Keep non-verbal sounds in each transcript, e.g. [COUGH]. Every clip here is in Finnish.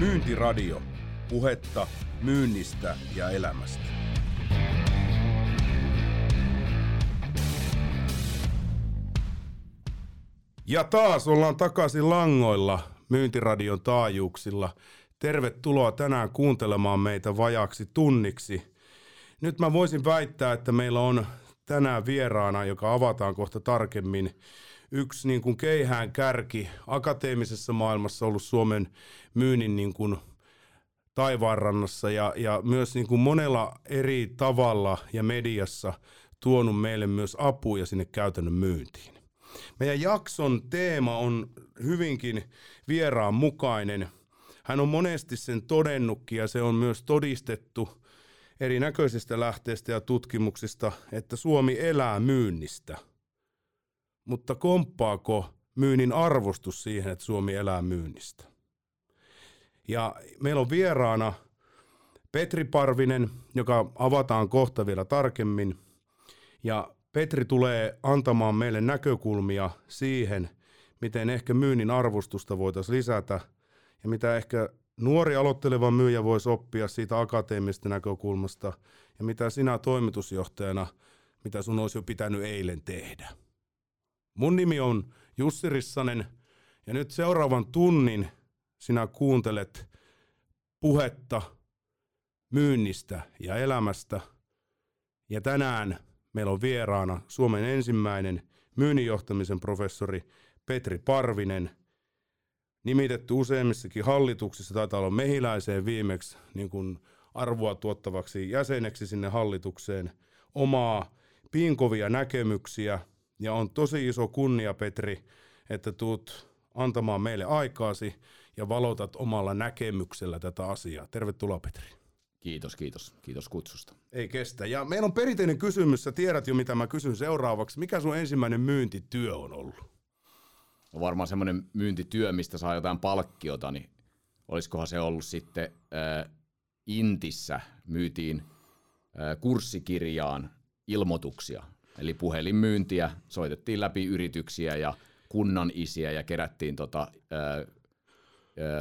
Myyntiradio. Puhetta myynnistä ja elämästä. Ja taas ollaan takaisin langoilla Myyntiradion taajuuksilla. Tervetuloa tänään kuuntelemaan meitä vajaksi tunniksi. Nyt mä voisin väittää, että meillä on tänään vieraana, joka avataan kohta tarkemmin, yksi niin kuin keihään kärki akateemisessa maailmassa ollut Suomen myynnin niin kuin taivaanrannassa ja, ja myös niin kuin monella eri tavalla ja mediassa tuonut meille myös apuja sinne käytännön myyntiin. Meidän jakson teema on hyvinkin vieraan mukainen. Hän on monesti sen todennutkin ja se on myös todistettu erinäköisistä lähteistä ja tutkimuksista, että Suomi elää myynnistä. Mutta komppaako myynnin arvostus siihen, että Suomi elää myynnistä? Ja meillä on vieraana Petri Parvinen, joka avataan kohta vielä tarkemmin. Ja Petri tulee antamaan meille näkökulmia siihen, miten ehkä myynnin arvostusta voitaisiin lisätä ja mitä ehkä nuori aloitteleva myyjä voisi oppia siitä akateemisesta näkökulmasta ja mitä sinä toimitusjohtajana, mitä sun olisi jo pitänyt eilen tehdä. Mun nimi on Jussi Rissanen ja nyt seuraavan tunnin sinä kuuntelet puhetta myynnistä ja elämästä. Ja tänään meillä on vieraana Suomen ensimmäinen myynninjohtamisen professori Petri Parvinen, nimitetty useimmissakin hallituksissa, taitaa olla mehiläiseen viimeksi niin kuin arvoa tuottavaksi jäseneksi sinne hallitukseen, omaa pinkovia näkemyksiä, ja on tosi iso kunnia, Petri, että tuut antamaan meille aikaasi ja valotat omalla näkemyksellä tätä asiaa. Tervetuloa, Petri. Kiitos, kiitos. Kiitos kutsusta. Ei kestä. Ja meillä on perinteinen kysymys, sä tiedät jo mitä mä kysyn seuraavaksi. Mikä sun ensimmäinen myyntityö on ollut? No varmaan semmoinen myyntityö, mistä saa jotain palkkiota, niin olisikohan se ollut sitten äh, Intissä myytiin äh, kursikirjaan ilmoituksia. Eli puhelinmyyntiä, soitettiin läpi yrityksiä ja kunnan isiä ja kerättiin tota, äh,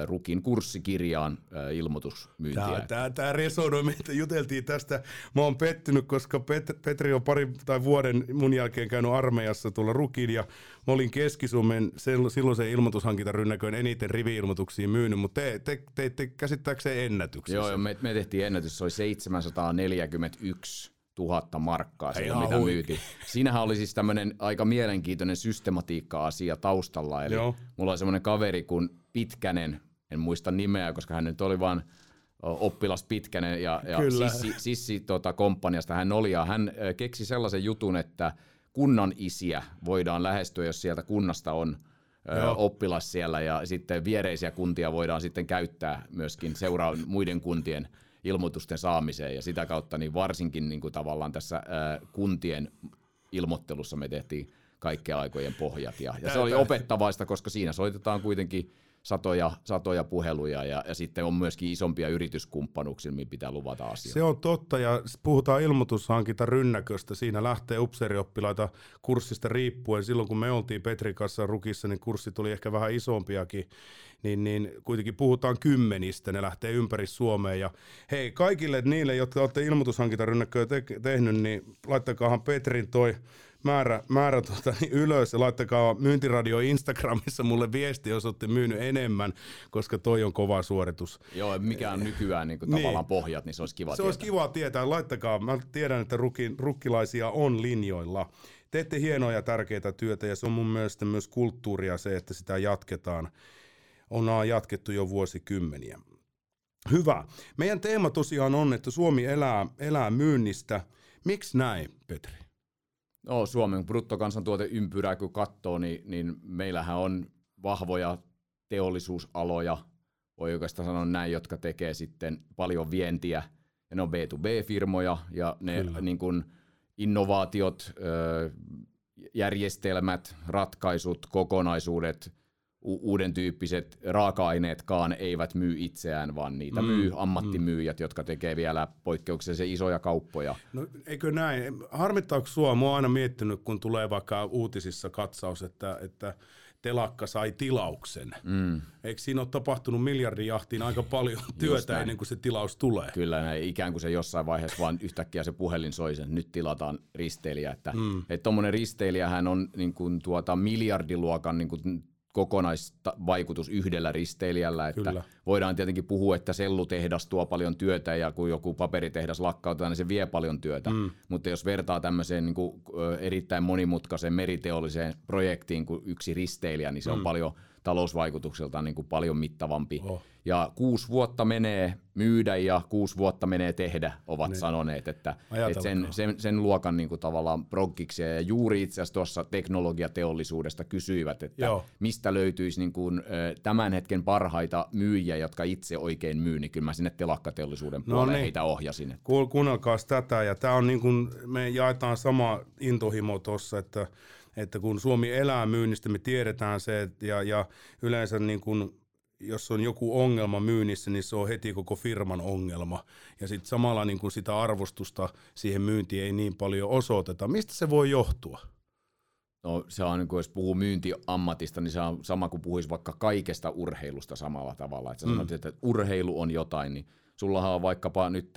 Rukin kurssikirjaan ilmoitusmyyntiä. Tämä, tämä, tämä resonoi, meitä juteltiin tästä. Mä oon pettynyt, koska Pet, Petri on pari tai vuoden mun jälkeen käynyt armeijassa tuolla Rukin ja mä olin Keski-Suomen silloisen ilmoitushankintarynnäköön eniten rivi-ilmoituksia myynyt, mutta te teitte te, te, käsittääkseen ennätyksen. Joo, me, me tehtiin ennätys, se oli 741 tuhatta markkaa silloin, mitä myytiin. Siinähän oli siis tämmöinen aika mielenkiintoinen systematiikka-asia taustalla. Eli Joo. mulla oli semmoinen kaveri kuin Pitkänen, en muista nimeä, koska hän nyt oli vaan oppilas Pitkänen ja, ja Sissi, Sissi tota, komppaniasta hän oli. Ja hän keksi sellaisen jutun, että kunnan isiä voidaan lähestyä, jos sieltä kunnasta on Joo. oppilas siellä ja sitten viereisiä kuntia voidaan sitten käyttää myöskin seuraa muiden kuntien ilmoitusten saamiseen ja sitä kautta niin varsinkin niin kuin tavallaan tässä ää, kuntien ilmoittelussa me tehtiin kaikkien aikojen pohjat ja, ja se oli opettavaista, koska siinä soitetaan kuitenkin satoja, satoja puheluja ja, ja sitten on myöskin isompia yrityskumppanuuksia, mihin pitää luvata asioita. Se on totta ja puhutaan ilmoitushankinta rynnäköstä. Siinä lähtee upseerioppilaita kurssista riippuen. Silloin kun me oltiin Petrin kanssa Rukissa, niin kurssi tuli ehkä vähän isompiakin. Niin, niin kuitenkin puhutaan kymmenistä, ne lähtee ympäri Suomea. Ja hei, kaikille niille, jotka olette ilmoitushankintarynnäkköä te- tehnyt, niin laittakaahan Petrin toi määrä, määrä tuota, niin ylös ja laittakaa myyntiradio Instagramissa mulle viesti, jos olette myynyt enemmän, koska toi on kova suoritus. Joo, mikä on nykyään niin kuin, niin. tavallaan pohjat, niin se olisi kiva Se tietää. olisi kiva tietää, laittakaa. Mä tiedän, että rukin, rukkilaisia on linjoilla. Teette hienoa ja tärkeää työtä ja se on mun mielestä myös kulttuuria se, että sitä jatketaan. On jatkettu jo vuosikymmeniä. Hyvä. Meidän teema tosiaan on, että Suomi elää, elää myynnistä. Miksi näin, Petri? No, Suomen bruttokansantuote ympyrää kun katsoo, niin, niin meillähän on vahvoja teollisuusaloja, voi oikeastaan sanoa näin, jotka tekee sitten paljon vientiä, ja ne on B2B-firmoja, ja ne niin kuin, innovaatiot, järjestelmät, ratkaisut, kokonaisuudet uuden tyyppiset raaka-aineetkaan eivät myy itseään, vaan niitä mm, myy ammattimyyjät, mm. jotka tekee vielä poikkeuksellisen isoja kauppoja. No eikö näin? Harmittaako sua? Mua on aina miettinyt, kun tulee vaikka uutisissa katsaus, että, että telakka sai tilauksen. Mm. Eikö siinä ole tapahtunut miljardijahtiin aika [LAUGHS] paljon työtä ennen kuin se tilaus tulee? Kyllä näin, ikään kuin se jossain vaiheessa vaan yhtäkkiä se puhelin soi sen, nyt tilataan risteilijä. Että mm. tuommoinen risteilijähän on niin kuin tuota miljardiluokan niin kuin kokonaisvaikutus yhdellä risteilijällä. Että Kyllä. voidaan tietenkin puhua, että sellutehdas tuo paljon työtä ja kun joku paperitehdas lakkautetaan, niin se vie paljon työtä. Mm. Mutta jos vertaa tämmöiseen niin kuin, erittäin monimutkaiseen meriteolliseen projektiin kuin yksi risteilijä, niin se mm. on paljon talousvaikutukseltaan niin kuin paljon mittavampi. Oh. Ja kuusi vuotta menee myydä ja kuusi vuotta menee tehdä, ovat niin. sanoneet, että, että sen, sen, sen luokan niin kuin tavallaan proggiksia. Ja juuri itse asiassa tuossa teknologiateollisuudesta kysyivät, että Joo. mistä löytyisi niin kuin, tämän hetken parhaita myyjiä, jotka itse oikein myy, niin kyllä mä sinne telakkateollisuuden no puolelle niin. heitä ohjasin. Että. Kuunnelkaa tätä, ja tämä on niin kuin, me jaetaan sama intohimo tuossa, että että kun Suomi elää myynnistä, me tiedetään se, että ja, ja yleensä niin kuin, jos on joku ongelma myynnissä, niin se on heti koko firman ongelma. Ja sitten samalla niin kuin sitä arvostusta siihen myyntiin ei niin paljon osoiteta. Mistä se voi johtua? No se on, kun jos puhuu myyntiammatista, niin se on sama kuin puhuisi vaikka kaikesta urheilusta samalla tavalla. Että sä mm. sanot, että urheilu on jotain, niin sullahan on vaikkapa nyt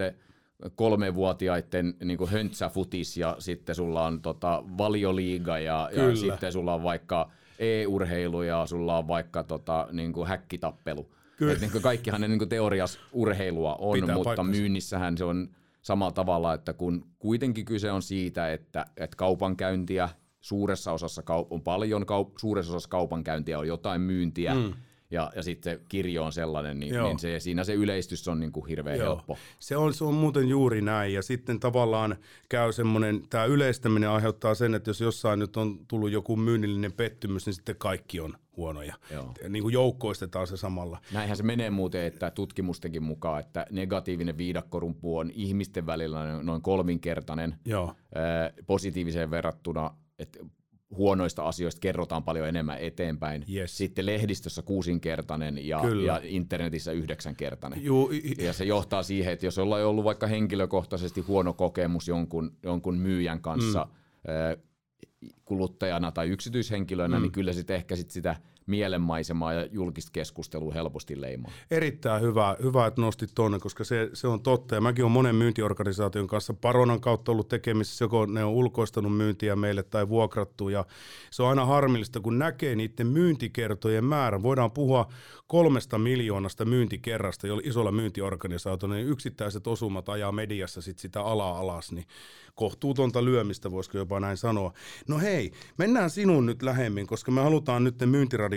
kolmevuotiaiden niin kuin höntsäfutis ja sitten sulla on tota, valioliiga ja, ja sitten sulla on vaikka e-urheilu ja sulla on vaikka tota, niin kuin häkkitappelu. Kyllä. Et, niin kuin kaikkihan ne niin kuin teorias urheilua on, Pitää mutta paikkansa. myynnissähän se on samalla tavalla, että kun kuitenkin kyse on siitä, että, että kaupankäyntiä suuressa osassa kaup- on paljon, kaup- suuressa osassa kaupankäyntiä on jotain myyntiä, mm ja, ja sitten se kirjo on sellainen, niin, niin se, siinä se yleistys on niin kuin hirveän Joo. helppo. Se on, se on muuten juuri näin, ja sitten tavallaan käy semmoinen, tämä yleistäminen aiheuttaa sen, että jos jossain nyt on tullut joku myynnillinen pettymys, niin sitten kaikki on huonoja. Joo. Niin kuin joukkoistetaan se samalla. Näinhän se menee muuten, että tutkimustenkin mukaan, että negatiivinen viidakkorumpu on ihmisten välillä noin kolminkertainen Joo. positiiviseen verrattuna, että huonoista asioista kerrotaan paljon enemmän eteenpäin. Yes. Sitten lehdistössä kuusinkertainen ja, ja internetissä yhdeksänkertainen. Juu, ja se johtaa siihen, että jos ollaan ollut vaikka henkilökohtaisesti huono kokemus jonkun, jonkun myyjän kanssa mm. kuluttajana tai yksityishenkilönä, mm. niin kyllä sitten ehkä sit sitä mielenmaisemaa ja julkista keskustelua helposti leimaa. Erittäin hyvä, hyvä että nostit tuonne, koska se, se on totta. Ja mäkin olen monen myyntiorganisaation kanssa Paronan kautta ollut tekemisissä, joko ne on ulkoistanut myyntiä meille tai vuokrattu. Ja se on aina harmillista, kun näkee niiden myyntikertojen määrän. Voidaan puhua kolmesta miljoonasta myyntikerrasta jolla isolla myyntiorganisaatiolla, niin yksittäiset osumat ajaa mediassa sit sitä alaa alas, niin kohtuutonta lyömistä, voisiko jopa näin sanoa. No hei, mennään sinun nyt lähemmin, koska me halutaan nyt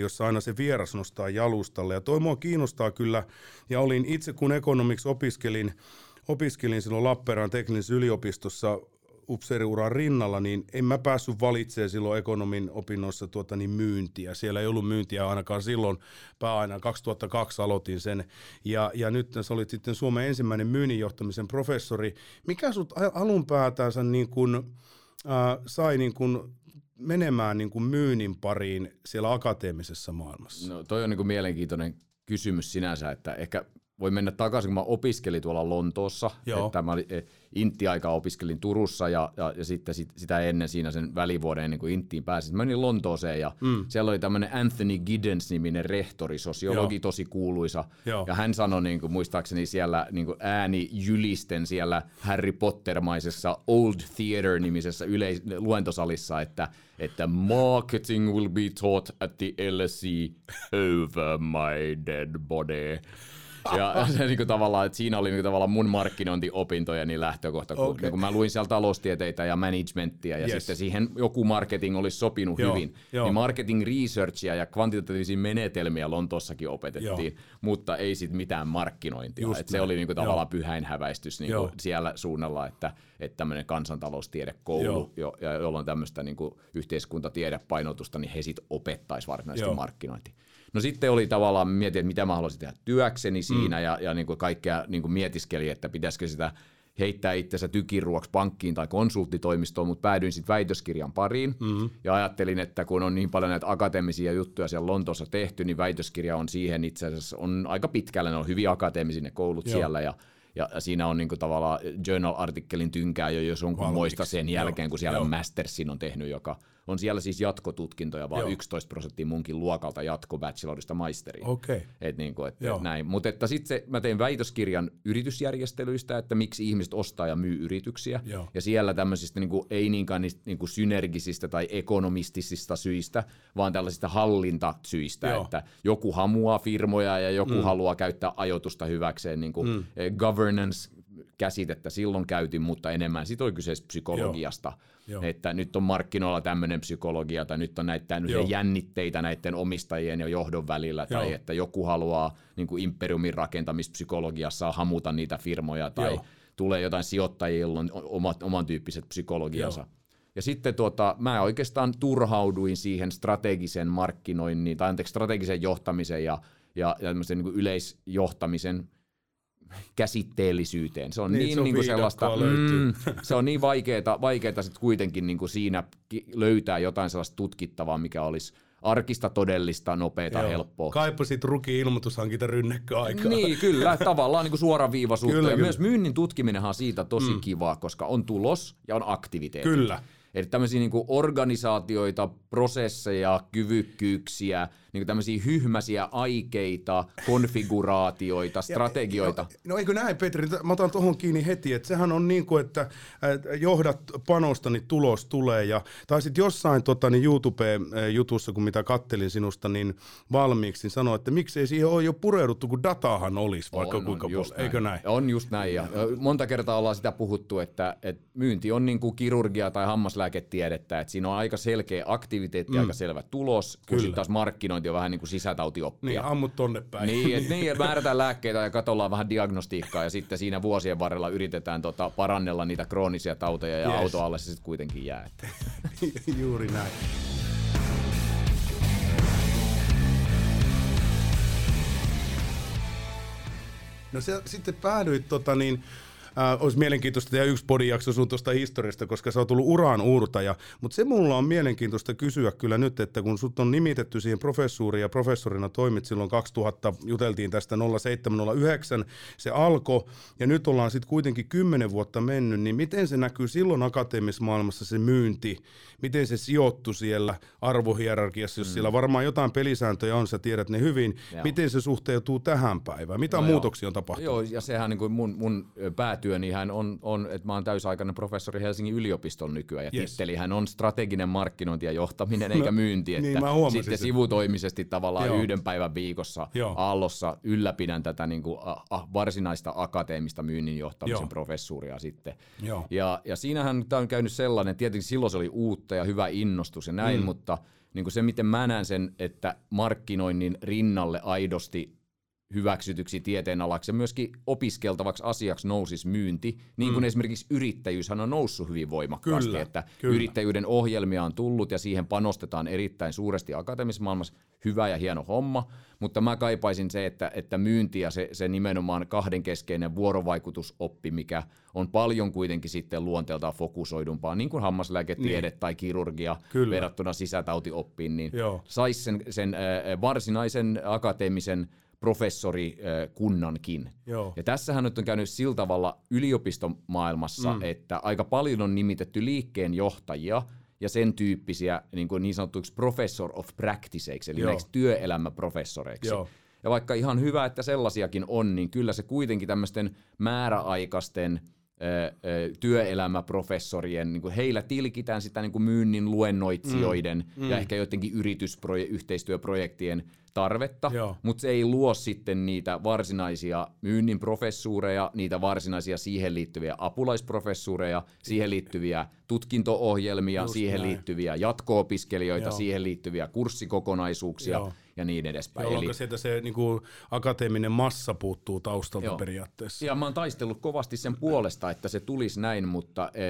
myyntiradiossa aina se vieras nostaa jalustalle. Ja toi mua kiinnostaa kyllä, ja olin itse kun ekonomiksi opiskelin, opiskelin silloin Lappeenrannan teknisessä yliopistossa upseeriuran rinnalla, niin en mä päässyt valitsemaan silloin ekonomin opinnoissa tuota, niin myyntiä. Siellä ei ollut myyntiä ainakaan silloin, pääaina 2002 aloitin sen. Ja, ja nyt sä olit sitten Suomen ensimmäinen myynnin johtamisen professori. Mikä sut alun päätänsä niin kun, äh, sai niin kun menemään niin kuin myynnin pariin siellä akateemisessa maailmassa? No toi on niin kuin mielenkiintoinen kysymys sinänsä, että ehkä voi mennä takaisin, kun mä opiskelin tuolla Lontoossa. Joo. Että mä eh, Intti-aikaa opiskelin Turussa ja, ja, ja sitten sit, sitä ennen siinä sen välivuoden ennen kuin Inttiin pääsin. Mä menin Lontooseen ja mm. siellä oli tämmöinen Anthony Giddens-niminen rehtori, sosiologi Joo. tosi kuuluisa. Joo. Ja hän sanoi niin kuin, muistaakseni siellä niin kuin ääni jylisten siellä Harry Potter-maisessa Old Theater-nimisessä yleis- luentosalissa, että, että marketing will be taught at the LSE over my dead body. Ja [LAUGHS] se niin kuin tavallaan, että siinä oli niin kuin tavallaan mun markkinointiopintoja niin lähtökohta, kun, okay. kun mä luin siellä taloustieteitä ja managementtia ja yes. sitten siihen joku marketing olisi sopinut Joo. hyvin. Joo. Niin marketing researchia ja kvantitatiivisia menetelmiä Lontoossakin opetettiin, Joo. mutta ei sitten mitään markkinointia. Et se oli niin kuin tavallaan pyhäinhäväistys niin kuin siellä suunnalla, että, että tämmöinen kansantaloustiedekoulu, jo, ja jolloin tämmöistä niin kuin yhteiskuntatiedepainotusta, niin he sitten opettaisi varsinaisesti markkinointia. No sitten oli tavallaan, mietin, että mitä mä haluaisin tehdä työkseni siinä mm. ja, ja niin kuin kaikkea niin kuin mietiskeli, että pitäisikö sitä heittää itsensä tykiruoksi pankkiin tai konsulttitoimistoon, mutta päädyin sitten väitöskirjan pariin. Mm-hmm. Ja ajattelin, että kun on niin paljon näitä akateemisia juttuja siellä Lontoossa tehty, niin väitöskirja on siihen itse asiassa on aika pitkällä, ne on hyvin akateemisia ne koulut Joo. siellä. Ja ja siinä on niinku tavallaan journal-artikkelin tynkää jo jos on muista sen jälkeen, Joo. kun siellä Joo. Mastersin on tehnyt, joka on siellä siis jatkotutkintoja, vaan Joo. 11 prosenttia munkin luokalta jatko bachelorista maisteriin. Okay. Et niinku, et näin. Mutta että sitten mä tein väitöskirjan yritysjärjestelyistä, että miksi ihmiset ostaa ja myy yrityksiä. Joo. Ja siellä tämmöisistä niinku, ei niinkään niistä niinku synergisistä tai ekonomistisista syistä, vaan tällaisista hallintasyistä, Joo. että joku hamuaa firmoja ja joku mm. haluaa käyttää ajoitusta hyväkseen, niinku mm. Eh, governance käsitettä silloin käytin, mutta enemmän siitä oli kyseessä psykologiasta. Joo. Joo. Että nyt on markkinoilla tämmöinen psykologia, tai nyt on näitä jännitteitä näiden omistajien ja johdon välillä, tai Joo. että joku haluaa niin kuin imperiumin rakentamispsykologiassa hamuta niitä firmoja, tai Joo. tulee jotain sijoittajia, joilla on omat, oman tyyppiset psykologiansa. Joo. Ja sitten tuota, mä oikeastaan turhauduin siihen strategisen markkinoinnin, tai anteeksi, strategisen johtamisen ja, ja, ja niin yleisjohtamisen käsitteellisyyteen. Se on niin, niin, se on niin kuin sellaista, mm, se on niin vaikeaa, vaikeaa sitten kuitenkin niin kuin siinä löytää jotain sellaista tutkittavaa, mikä olisi arkista, todellista, nopeata, Joo. helppoa. Kaipasit ruki ilmoitushankinta rynnekköaikaa. Niin, kyllä, tavallaan niin kuin suoraviivaisuutta. Kyllä, ja kyllä. myös myynnin tutkiminenhan on siitä tosi mm. kivaa, koska on tulos ja on aktiviteetti. Kyllä. Eli tämmöisiä niin kuin organisaatioita, prosesseja, kyvykkyyksiä, niin tämmöisiä hyhmäisiä aikeita, konfiguraatioita, strategioita. Ja, no, no eikö näin, Petri? Mä otan tuohon kiinni heti, että sehän on niin kuin, että johdat panosta, niin tulos tulee. Ja, tai sitten jossain tota, niin YouTube-jutussa, kun mitä kattelin sinusta niin valmiiksi, niin sanoi, että miksei siihen ole jo pureuduttu, kun datahan olisi vaikka on, kuinka on paljon. Eikö näin? On just näin. Ja monta kertaa ollaan sitä puhuttu, että, että myynti on niin kuin kirurgia tai hammaslääketiedettä, että siinä on aika selkeä aktiviteetti, mm. aika selvä tulos, kun taas markkinointi markkinointi on vähän niin kuin sisätautioppia. Niin, ammut tonne päin. Niin, että [LAUGHS] niin, et määrätään lääkkeitä ja katsotaan vähän diagnostiikkaa ja sitten siinä vuosien varrella yritetään tota, parannella niitä kroonisia tauteja ja yes. autoalle se sitten kuitenkin jää. [LAUGHS] Juuri näin. No se, sitten päädyit tota niin, äh, olisi mielenkiintoista tehdä yksi podijakso sun tuosta historiasta, koska sä oot tullut uraan uurtaja. Mutta se mulla on mielenkiintoista kysyä kyllä nyt, että kun sut on nimitetty siihen professuuriin ja professorina toimit silloin 2000, juteltiin tästä 0709, se alkoi ja nyt ollaan sitten kuitenkin kymmenen vuotta mennyt, niin miten se näkyy silloin akateemisessa maailmassa se myynti, miten se sijoittui siellä arvohierarkiassa, jos mm. siellä varmaan jotain pelisääntöjä on, sä tiedät ne hyvin, Joo. miten se suhteutuu tähän päivään, mitä no muutoksia on tapahtunut? Joo, ja sehän niin kuin mun, mun päät hän on, on että mä oon täysaikainen professori Helsingin yliopiston nykyään, ja yes. tittelihän on strateginen markkinointi ja johtaminen, eikä no, myynti, että niin sitten sen. sivutoimisesti tavallaan Joo. yhden päivän viikossa Joo. Aallossa ylläpidän tätä niin kuin, a, a, varsinaista akateemista myynnin johtamisen Joo. professuuria sitten. Joo. Ja, ja siinähän tämä on käynyt sellainen, tietenkin silloin se oli uutta ja hyvä innostus ja näin, mm. mutta niin kuin se, miten mä näen sen, että markkinoinnin rinnalle aidosti hyväksytyksi tieteenalaksi ja myöskin opiskeltavaksi asiaksi nousisi myynti, niin kuin mm. esimerkiksi yrittäjyyshän on noussut hyvin voimakkaasti, kyllä, että kyllä. yrittäjyyden ohjelmia on tullut ja siihen panostetaan erittäin suuresti akateemisessa maailmassa, hyvä ja hieno homma, mutta mä kaipaisin se, että, että myynti ja se, se nimenomaan kahdenkeskeinen vuorovaikutusoppi, mikä on paljon kuitenkin sitten luonteeltaan fokusoidumpaa, niin kuin hammaslääketiede niin. tai kirurgia Kyllä. verrattuna sisätautioppiin, niin saisi sen, sen äh, varsinaisen akateemisen professorikunnankin. Joo. Ja tässähän nyt on käynyt sillä tavalla yliopistomaailmassa, mm. että aika paljon on nimitetty liikkeenjohtajia ja sen tyyppisiä niin, kuin niin sanottuiksi professor of practiceiksi, eli näiksi työelämäprofessoreiksi. Joo. Ja vaikka ihan hyvä, että sellaisiakin on, niin kyllä se kuitenkin tämmöisten määräaikaisten työelämäprofessorien, niin kuin heillä tilkitään sitä niin kuin myynnin luennoitsijoiden mm, mm. ja ehkä jotenkin yritysyhteistyöprojektien tarvetta, mutta se ei luo sitten niitä varsinaisia myynnin professuureja, niitä varsinaisia siihen liittyviä apulaisprofessuureja, siihen liittyviä tutkinto-ohjelmia, Just siihen näin. liittyviä jatko-opiskelijoita, Joo. siihen liittyviä kurssikokonaisuuksia Joo. ja niin edespäin. Jolloin Eli, sieltä se niin kuin, akateeminen massa puuttuu taustalta Joo. periaatteessa. Ja mä oon taistellut kovasti sen puolesta, että se tulisi näin, mutta e,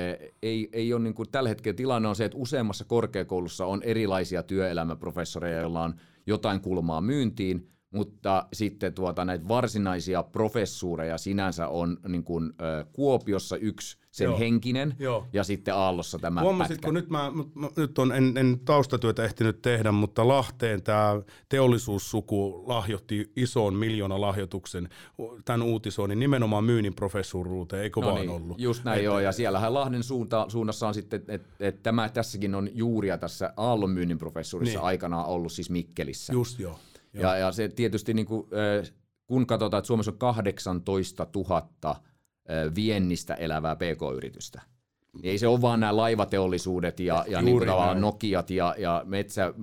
ei, ei ole niin kuin, tällä hetkellä tilanne on se, että useammassa korkeakoulussa on erilaisia työelämäprofessoreja, joilla on jotain kulmaa myyntiin, mutta sitten tuota, näitä varsinaisia professuureja sinänsä on niin kuin, äh, Kuopiossa yksi sen Joo. henkinen Joo. ja sitten Aallossa tämä Huomasitko, pätkä. nyt mä, mä nyt on, en, en taustatyötä ehtinyt tehdä, mutta Lahteen tämä teollisuussuku lahjoitti ison miljoona lahjoituksen tämän uutisoinnin nimenomaan myynnin professuuruuteen, eikö no vaan niin, ollut? Just näin että, joo, ja siellähän Lahden suunta, suunnassa on sitten, että et tämä tässäkin on juuria tässä Aallon myynnin professuurissa niin. aikanaan ollut siis Mikkelissä. Just joo. Joo. Ja, ja se tietysti niin kuin, kun katsotaan, että Suomessa on 18 000 viennistä elävää pk-yritystä. Ei se ole vaan nämä laivateollisuudet ja, ja niin kuin Nokiat ja, ja metsä,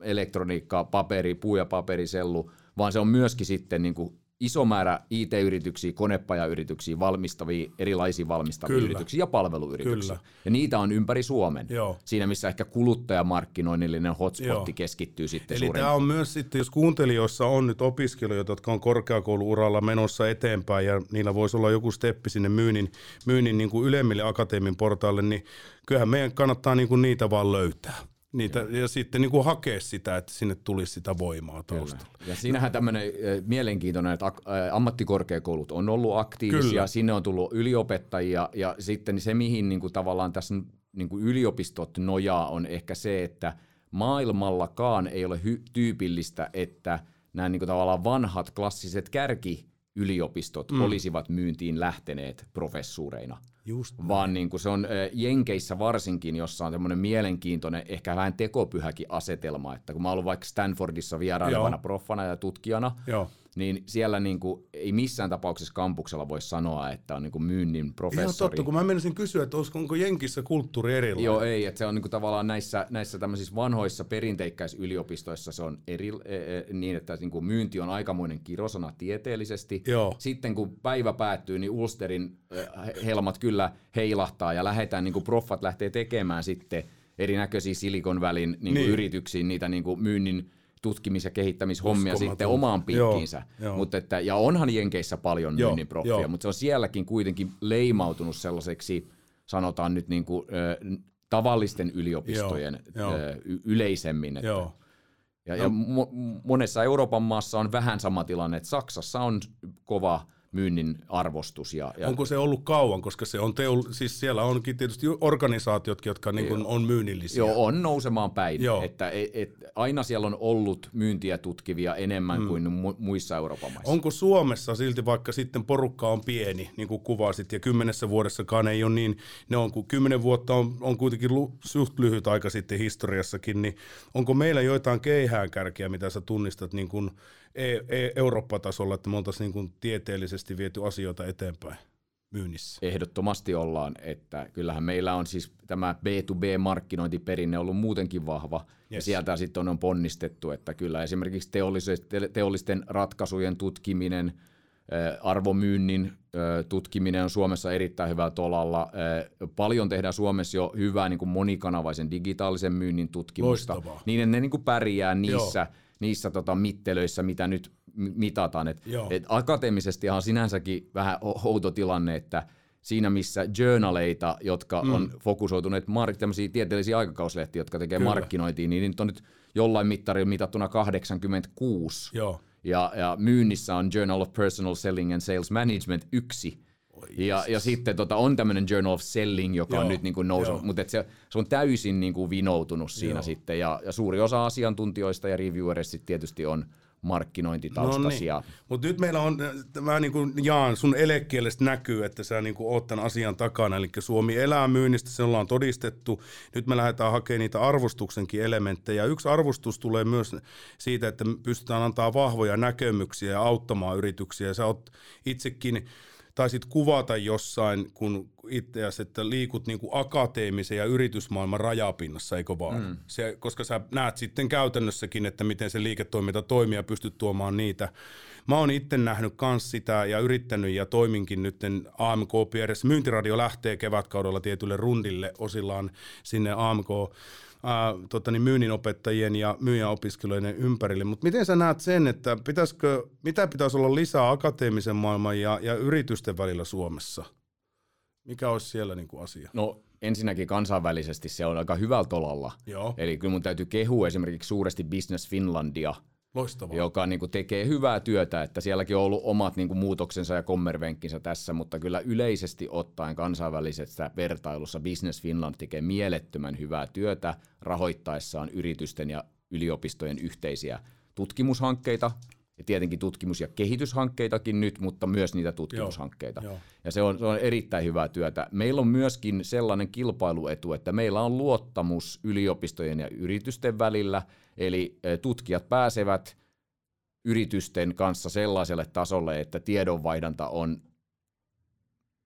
elektroniikka, paperi, puu- ja paperisellu, vaan se on myöskin sitten niin kuin iso määrä IT-yrityksiä, konepajayrityksiä, valmistavia, erilaisia valmistavia Kyllä. yrityksiä ja palveluyrityksiä. Kyllä. Ja niitä on ympäri Suomen. Joo. Siinä, missä ehkä kuluttajamarkkinoinnillinen hotspotti Joo. keskittyy sitten Eli tämä on myös sitten, jos kuuntelijoissa on nyt opiskelijoita, jotka on korkeakouluuralla menossa eteenpäin ja niillä voisi olla joku steppi sinne myynnin, myynnin niin kuin ylemmille akateemin portaille, niin kyllähän meidän kannattaa niin kuin niitä vaan löytää. Niitä, ja sitten niin kuin hakea sitä, että sinne tulisi sitä voimaa taustalla. Kyllä. Ja siinähän tämmöinen mielenkiintoinen, että ammattikorkeakoulut on ollut aktiivisia, Kyllä. sinne on tullut yliopettajia, ja sitten se, mihin niin kuin tavallaan tässä niin kuin yliopistot nojaa, on ehkä se, että maailmallakaan ei ole hy- tyypillistä, että nämä niin kuin tavallaan vanhat klassiset kärkiyliopistot mm. olisivat myyntiin lähteneet professuureina – Just vaan niin kuin se on Jenkeissä varsinkin, jossa on semmoinen mielenkiintoinen, ehkä vähän tekopyhäkin asetelma, että kun mä ollut vaikka Stanfordissa vierailevana proffana ja tutkijana, Joo niin siellä niin kuin, ei missään tapauksessa kampuksella voi sanoa, että on niin kuin myynnin professori. Ihan totta, kun mä menisin kysyä, että onko Jenkissä kulttuuri erilainen. Joo, ei, että se on niin kuin tavallaan näissä, näissä tämmöisissä vanhoissa perinteikkäisyliopistoissa se on eri, e, e, niin, että niin kuin myynti on aikamoinen kirosana tieteellisesti. Joo. Sitten kun päivä päättyy, niin Ulsterin e, helmat kyllä heilahtaa ja lähdetään, niin kuin proffat lähtee tekemään sitten erinäköisiä Silikon välin niin niin. yrityksiin niitä niin kuin myynnin tutkimis- ja kehittämishommia sitten omaan piikkiinsä. Joo, Mut että, ja onhan Jenkeissä paljon myynnin proffia, mutta se on sielläkin kuitenkin leimautunut sellaiseksi, sanotaan nyt niin kuin, ö, tavallisten yliopistojen joo, ö, yleisemmin. Että, joo. Ja, no. ja mo- monessa Euroopan maassa on vähän sama tilanne, että Saksassa on kova myynnin arvostus. Ja, ja... Onko se ollut kauan, koska se on teol... siis siellä onkin tietysti organisaatiotkin, jotka niin kuin on myynnillisiä. Joo, on nousemaan päin. Joo. Että et, et, aina siellä on ollut myyntiä tutkivia enemmän mm. kuin mu- muissa Euroopan maissa. Onko Suomessa silti, vaikka sitten porukka on pieni, niin kuin kuvasit, ja kymmenessä vuodessakaan ei ole niin, ne on, kun kymmenen vuotta on, on kuitenkin lu, suht lyhyt aika sitten historiassakin, niin onko meillä joitain keihäänkärkiä, mitä sä tunnistat niin kuin Eurooppa-tasolla, että me oltaisiin niin tieteellisesti viety asioita eteenpäin myynnissä? Ehdottomasti ollaan, että kyllähän meillä on siis tämä B2B-markkinointiperinne ollut muutenkin vahva, yes. ja sieltä sitten on ponnistettu, että kyllä esimerkiksi teollisten ratkaisujen tutkiminen, arvomyynnin tutkiminen on Suomessa erittäin hyvällä tolalla. Paljon tehdään Suomessa jo hyvää niin kuin monikanavaisen digitaalisen myynnin tutkimusta. Loistavaa. Niin ne niin kuin pärjää niissä Joo niissä tota, mittelöissä, mitä nyt mitataan. Et, et akateemisesti on sinänsäkin vähän outo tilanne, että siinä missä journaleita, jotka mm. on fokusoituneet mar- tämmöisiä tieteellisiä aikakauslehtiä, jotka tekee Kyllä. markkinointia, niin niitä on nyt jollain mittarilla mitattuna 86. Joo. Ja, ja myynnissä on Journal of Personal Selling and Sales Management yksi. Ja, ja sitten tota, on tämmöinen Journal of Selling, joka Joo, on nyt niin kuin noussut, mutta se, se on täysin niin kuin vinoutunut siinä Joo. sitten. Ja, ja suuri osa asiantuntijoista ja reviewereista tietysti on markkinointitaustaisia. No niin. Mutta nyt meillä on, mä niin kuin Jaan, sun elekielestä näkyy, että sä niin kuin oot tämän asian takana, eli Suomi elää myynnistä, se ollaan todistettu. Nyt me lähdetään hakemaan niitä arvostuksenkin elementtejä. Yksi arvostus tulee myös siitä, että pystytään antaa vahvoja näkemyksiä ja auttamaan yrityksiä. Sä oot itsekin taisit kuvata jossain, kun itseäsi, että liikut niin kuin akateemisen ja yritysmaailman rajapinnassa, eikö vaan? Mm. Se, koska sä näet sitten käytännössäkin, että miten se liiketoiminta toimii ja pystyt tuomaan niitä. Mä oon itse nähnyt kans sitä ja yrittänyt ja toiminkin nyt AMK Pieres. Myyntiradio lähtee kevätkaudella tietylle rundille osillaan sinne AMK ää, tota niin, myynninopettajien ja myyjäopiskelijoiden ympärille. Mutta miten sä näet sen, että pitäisikö, mitä pitäisi olla lisää akateemisen maailman ja, ja yritysten välillä Suomessa? Mikä olisi siellä niin kuin asia? No ensinnäkin kansainvälisesti se on aika hyvällä tolalla. Joo. Eli kyllä mun täytyy kehua esimerkiksi suuresti Business Finlandia, Loistavaa. joka niin kuin tekee hyvää työtä, että sielläkin on ollut omat niin kuin muutoksensa ja kommervenkkinsä tässä, mutta kyllä yleisesti ottaen kansainvälisessä vertailussa Business Finland tekee mielettömän hyvää työtä rahoittaessaan yritysten ja yliopistojen yhteisiä tutkimushankkeita, ja tietenkin tutkimus- ja kehityshankkeitakin nyt, mutta myös niitä tutkimushankkeita. Joo, joo. Ja se on, se on erittäin hyvää työtä. Meillä on myöskin sellainen kilpailuetu, että meillä on luottamus yliopistojen ja yritysten välillä, eli e, tutkijat pääsevät yritysten kanssa sellaiselle tasolle, että tiedonvaihdanta on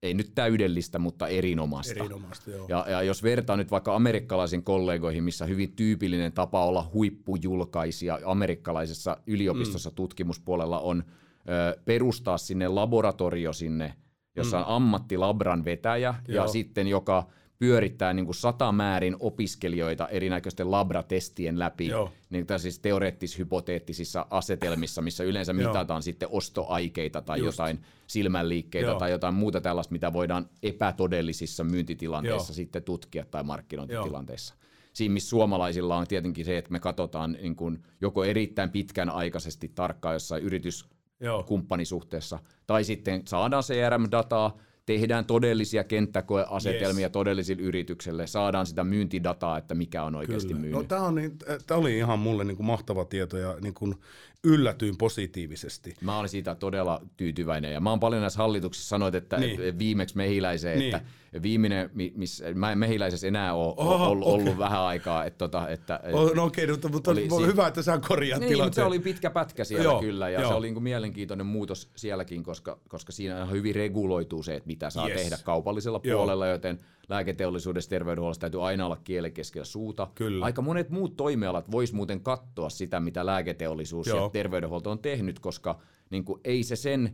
ei nyt täydellistä, mutta erinomaista. erinomaista joo. Ja, ja jos vertaa nyt vaikka amerikkalaisiin kollegoihin, missä hyvin tyypillinen tapa olla huippujulkaisia amerikkalaisessa yliopistossa mm. tutkimuspuolella on ö, perustaa sinne laboratorio sinne, jossa mm. on ammattilabran vetäjä joo. ja sitten joka pyörittää niin kuin satamäärin opiskelijoita erinäköisten labratestien läpi, Joo. niin siis teoreettis-hypoteettisissa asetelmissa, missä yleensä Joo. mitataan sitten ostoaikeita tai Just. jotain silmänliikkeitä Joo. tai jotain muuta tällaista, mitä voidaan epätodellisissa myyntitilanteissa Joo. sitten tutkia tai markkinointitilanteissa. Joo. Siinä, missä suomalaisilla on tietenkin se, että me katsotaan niin kuin joko erittäin pitkän aikaisesti tarkkaan jossain yrityskumppanisuhteessa, tai sitten saadaan CRM-dataa, tehdään todellisia kenttäkoeasetelmia yes. todellisille yritykselle, saadaan sitä myyntidataa, että mikä on oikeasti Kyllä. myynyt. No, tämä, on niin, tämä oli ihan mulle niin kuin mahtava tieto ja niin kuin yllätyin positiivisesti. Mä olin siitä todella tyytyväinen ja mä oon paljon näissä hallituksissa sanoit, että niin. viimeksi mehiläiseen, niin. että viimeinen, missä mä en mehiläisessä enää ole Oho, ollut, okay. ollut vähän aikaa. Että, tota, että, oh, no okei, okay, mutta oli, on si- hyvä, että sä korjaat niin, tilanteen. se oli pitkä pätkä siellä joo, kyllä ja joo. se oli niin mielenkiintoinen muutos sielläkin, koska, koska siinä on hyvin reguloituu se, että mitä saa yes. tehdä kaupallisella joo. puolella, joten lääketeollisuudessa, terveydenhuollossa täytyy aina olla kielen keskellä suuta. Kyllä. Aika monet muut toimialat vois muuten katsoa sitä, mitä lääketeollisuus Joo. ja terveydenhuolto on tehnyt, koska niin kuin, ei se sen...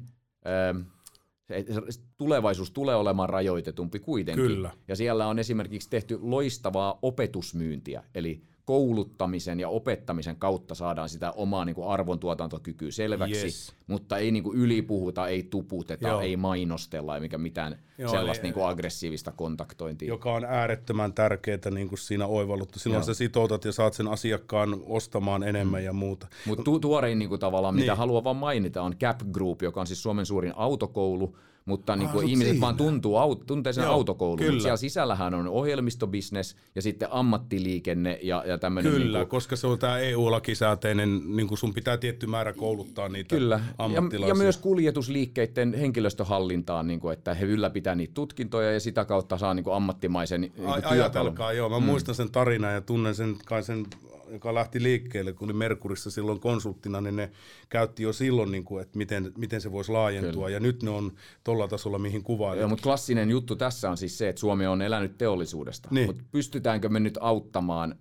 Se tulevaisuus tulee olemaan rajoitetumpi kuitenkin. Kyllä. Ja siellä on esimerkiksi tehty loistavaa opetusmyyntiä, eli kouluttamisen ja opettamisen kautta saadaan sitä omaa niin kuin arvontuotantokykyä selväksi, yes. mutta ei niin kuin ylipuhuta, ei tuputeta, Joo. ei mainostella, eikä mitään Joo, sellaista niin kuin aggressiivista kontaktointia. Joka on äärettömän tärkeää niin kuin siinä oivalluttu. Silloin Joo. sä sitoutat ja saat sen asiakkaan ostamaan enemmän mm. ja muuta. Mutta tu- tuorein niin kuin tavallaan, mitä niin. haluan vaan mainita, on Cap Group, joka on siis Suomen suurin autokoulu, mutta niin kuin ihmiset siinä. vaan tuntuu, tuntee sen Joo, autokoulun. Kyllä. Siellä sisällähän on ohjelmistobisnes ja sitten ammattiliikenne ja, ja tämmöinen. Kyllä, niin kuin, koska se on tämä EU-lakisääteinen, niin kuin sun pitää tietty määrä kouluttaa niitä Kyllä, ja, ja myös kuljetusliikkeiden henkilöstöhallintaan, niin kuin, että he ylläpitää niitä tutkintoja ja sitä kautta saa niin kuin ammattimaisen niin kuin Ajatelkaa, joo. Mä mm. muistan sen tarinan ja tunnen sen, kai sen joka lähti liikkeelle, kun oli Merkurissa silloin konsulttina, niin ne käytti jo silloin, niin kuin, että miten, miten se voisi laajentua. Kyllä. Ja nyt ne on tuolla tasolla, mihin kuvaa. Joo, mutta klassinen juttu tässä on siis se, että Suomi on elänyt teollisuudesta. Niin. Mutta pystytäänkö me nyt auttamaan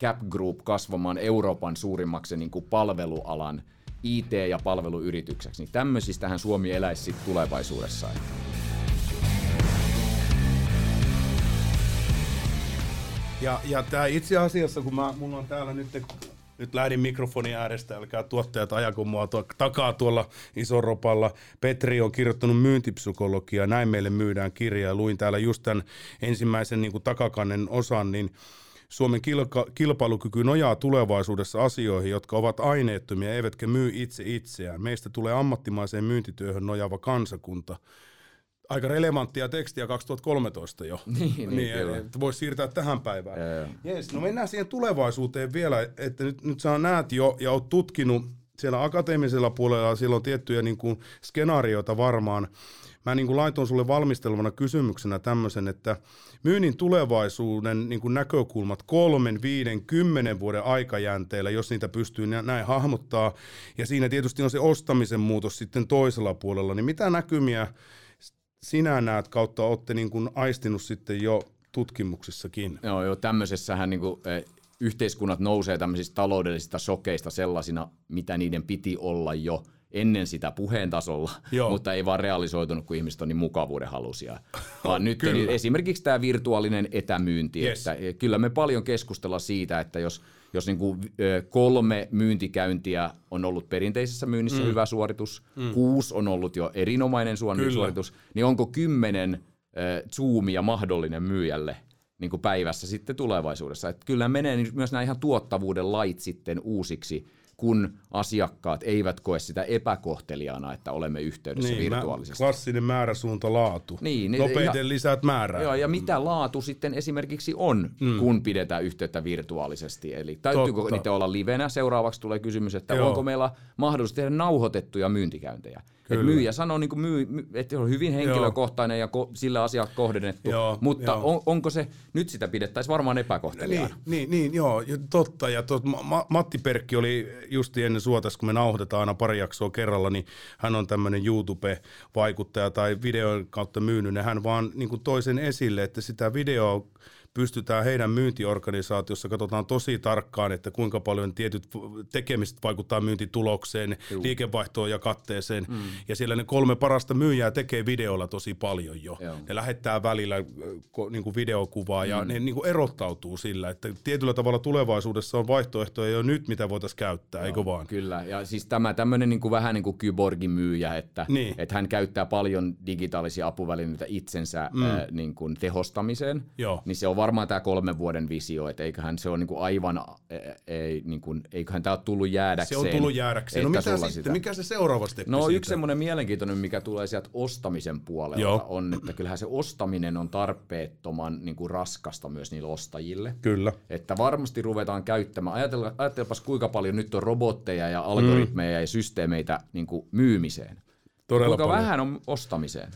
Cap Group kasvamaan Euroopan suurimmaksi niin kuin palvelualan IT- ja palveluyritykseksi, niin tämmöisistähän Suomi eläisi tulevaisuudessa. Ja, ja tämä itse asiassa, kun mä, mulla on täällä nyt, nyt lähdin mikrofonin äärestä, älkää tuottajat ajako mua tuo, takaa tuolla isoropalla. Petri on kirjoittanut myyntipsykologiaa, näin meille myydään kirjaa. Luin täällä just tämän ensimmäisen niin takakannen osan, niin Suomen kilka, kilpailukyky nojaa tulevaisuudessa asioihin, jotka ovat aineettomia eivätkä myy itse itseään. Meistä tulee ammattimaiseen myyntityöhön nojaava kansakunta aika relevanttia tekstiä 2013 jo. [LAUGHS] Niin, niin, niin kyllä. Voisi siirtää tähän päivään. Yes, no mennään siihen tulevaisuuteen vielä, että nyt, nyt sä näet jo ja oot tutkinut siellä akateemisella puolella, siellä on tiettyjä niin kuin, skenaarioita varmaan. Mä niin kuin laitoin sulle valmistelevana kysymyksenä tämmöisen, että myynnin tulevaisuuden niin kuin näkökulmat kolmen, viiden, kymmenen vuoden aikajänteellä, jos niitä pystyy näin hahmottaa, ja siinä tietysti on se ostamisen muutos sitten toisella puolella, niin mitä näkymiä sinä näet kautta olette niin kuin aistinut sitten jo tutkimuksissakin? Joo, joo tämmöisessähän niin kuin, eh, yhteiskunnat nousee tämmöisistä taloudellisista sokeista sellaisina, mitä niiden piti olla jo ennen sitä puheen tasolla, Joo. mutta ei vaan realisoitunut, kun ihmiset on niin mukavuuden halusia. Vaan nyt esimerkiksi tämä virtuaalinen etämyynti, yes. että eh, kyllä me paljon keskustella siitä, että jos jos niin kuin kolme myyntikäyntiä on ollut perinteisessä myynnissä mm. hyvä suoritus, mm. kuusi on ollut jo erinomainen suoritus, niin onko kymmenen Zoomia mahdollinen myyjälle niin kuin päivässä sitten tulevaisuudessa? Et kyllä menee myös nämä ihan tuottavuuden lait sitten uusiksi, kun asiakkaat eivät koe sitä epäkohteliaana, että olemme yhteydessä niin, virtuaalisesti. Mä, klassinen suunta laatu. Niin, niin, Nopeiten ja, lisät määrää. Joo, ja mitä laatu sitten esimerkiksi on, mm. kun pidetään yhteyttä virtuaalisesti. Eli täytyykö Totta. niitä olla livenä? Seuraavaksi tulee kysymys, että Joo. onko meillä mahdollisuus tehdä nauhoitettuja myyntikäyntejä. Et myyjä sanoo, niin myy, että on hyvin henkilökohtainen joo. ja ko, sillä asiaa kohdennettu, joo, mutta joo. On, onko se, nyt sitä pidettäisiin varmaan epäkohteliaana. Niin, niin, niin joo, totta. Ja tot, Ma, Matti Perkki oli justi ennen suotas, kun me nauhoitetaan aina pari jaksoa kerralla, niin hän on tämmöinen YouTube-vaikuttaja tai videon kautta myynyt, hän vaan niin toisen esille, että sitä videoa pystytään heidän myyntiorganisaatiossa, katsotaan tosi tarkkaan, että kuinka paljon tietyt tekemiset vaikuttaa myyntitulokseen, Juu. liikevaihtoon ja katteeseen. Mm. Ja siellä ne kolme parasta myyjää tekee videolla tosi paljon jo. Joo. Ne lähettää välillä niin kuin videokuvaa ja mm. ne niin kuin erottautuu sillä, että tietyllä tavalla tulevaisuudessa on vaihtoehtoja jo nyt, mitä voitaisiin käyttää, Joo, eikö vaan? Kyllä, ja siis tämä tämmöinen niin kuin vähän niin kuin kyborgin myyjä, että, niin. että hän käyttää paljon digitaalisia apuvälineitä itsensä mm. äh, niin kuin tehostamiseen, Joo. niin se on varmaan tämä kolmen vuoden visio, että eiköhän se ole niin kuin aivan, ei, niin kuin, eiköhän tämä ole tullut jäädäkseen. Se on tullut jäädäkseen. No mitä sitten, sitä. mikä se seuraava steppi No siitä? yksi semmoinen mielenkiintoinen, mikä tulee sieltä ostamisen puolelta Joo. on, että kyllähän se ostaminen on tarpeettoman niin kuin raskasta myös niille ostajille. Kyllä. Että varmasti ruvetaan käyttämään, ajatella, ajatellapas kuinka paljon nyt on robotteja ja algoritmeja mm. ja systeemeitä niin kuin myymiseen. Todella kuinka paljon. vähän on ostamiseen.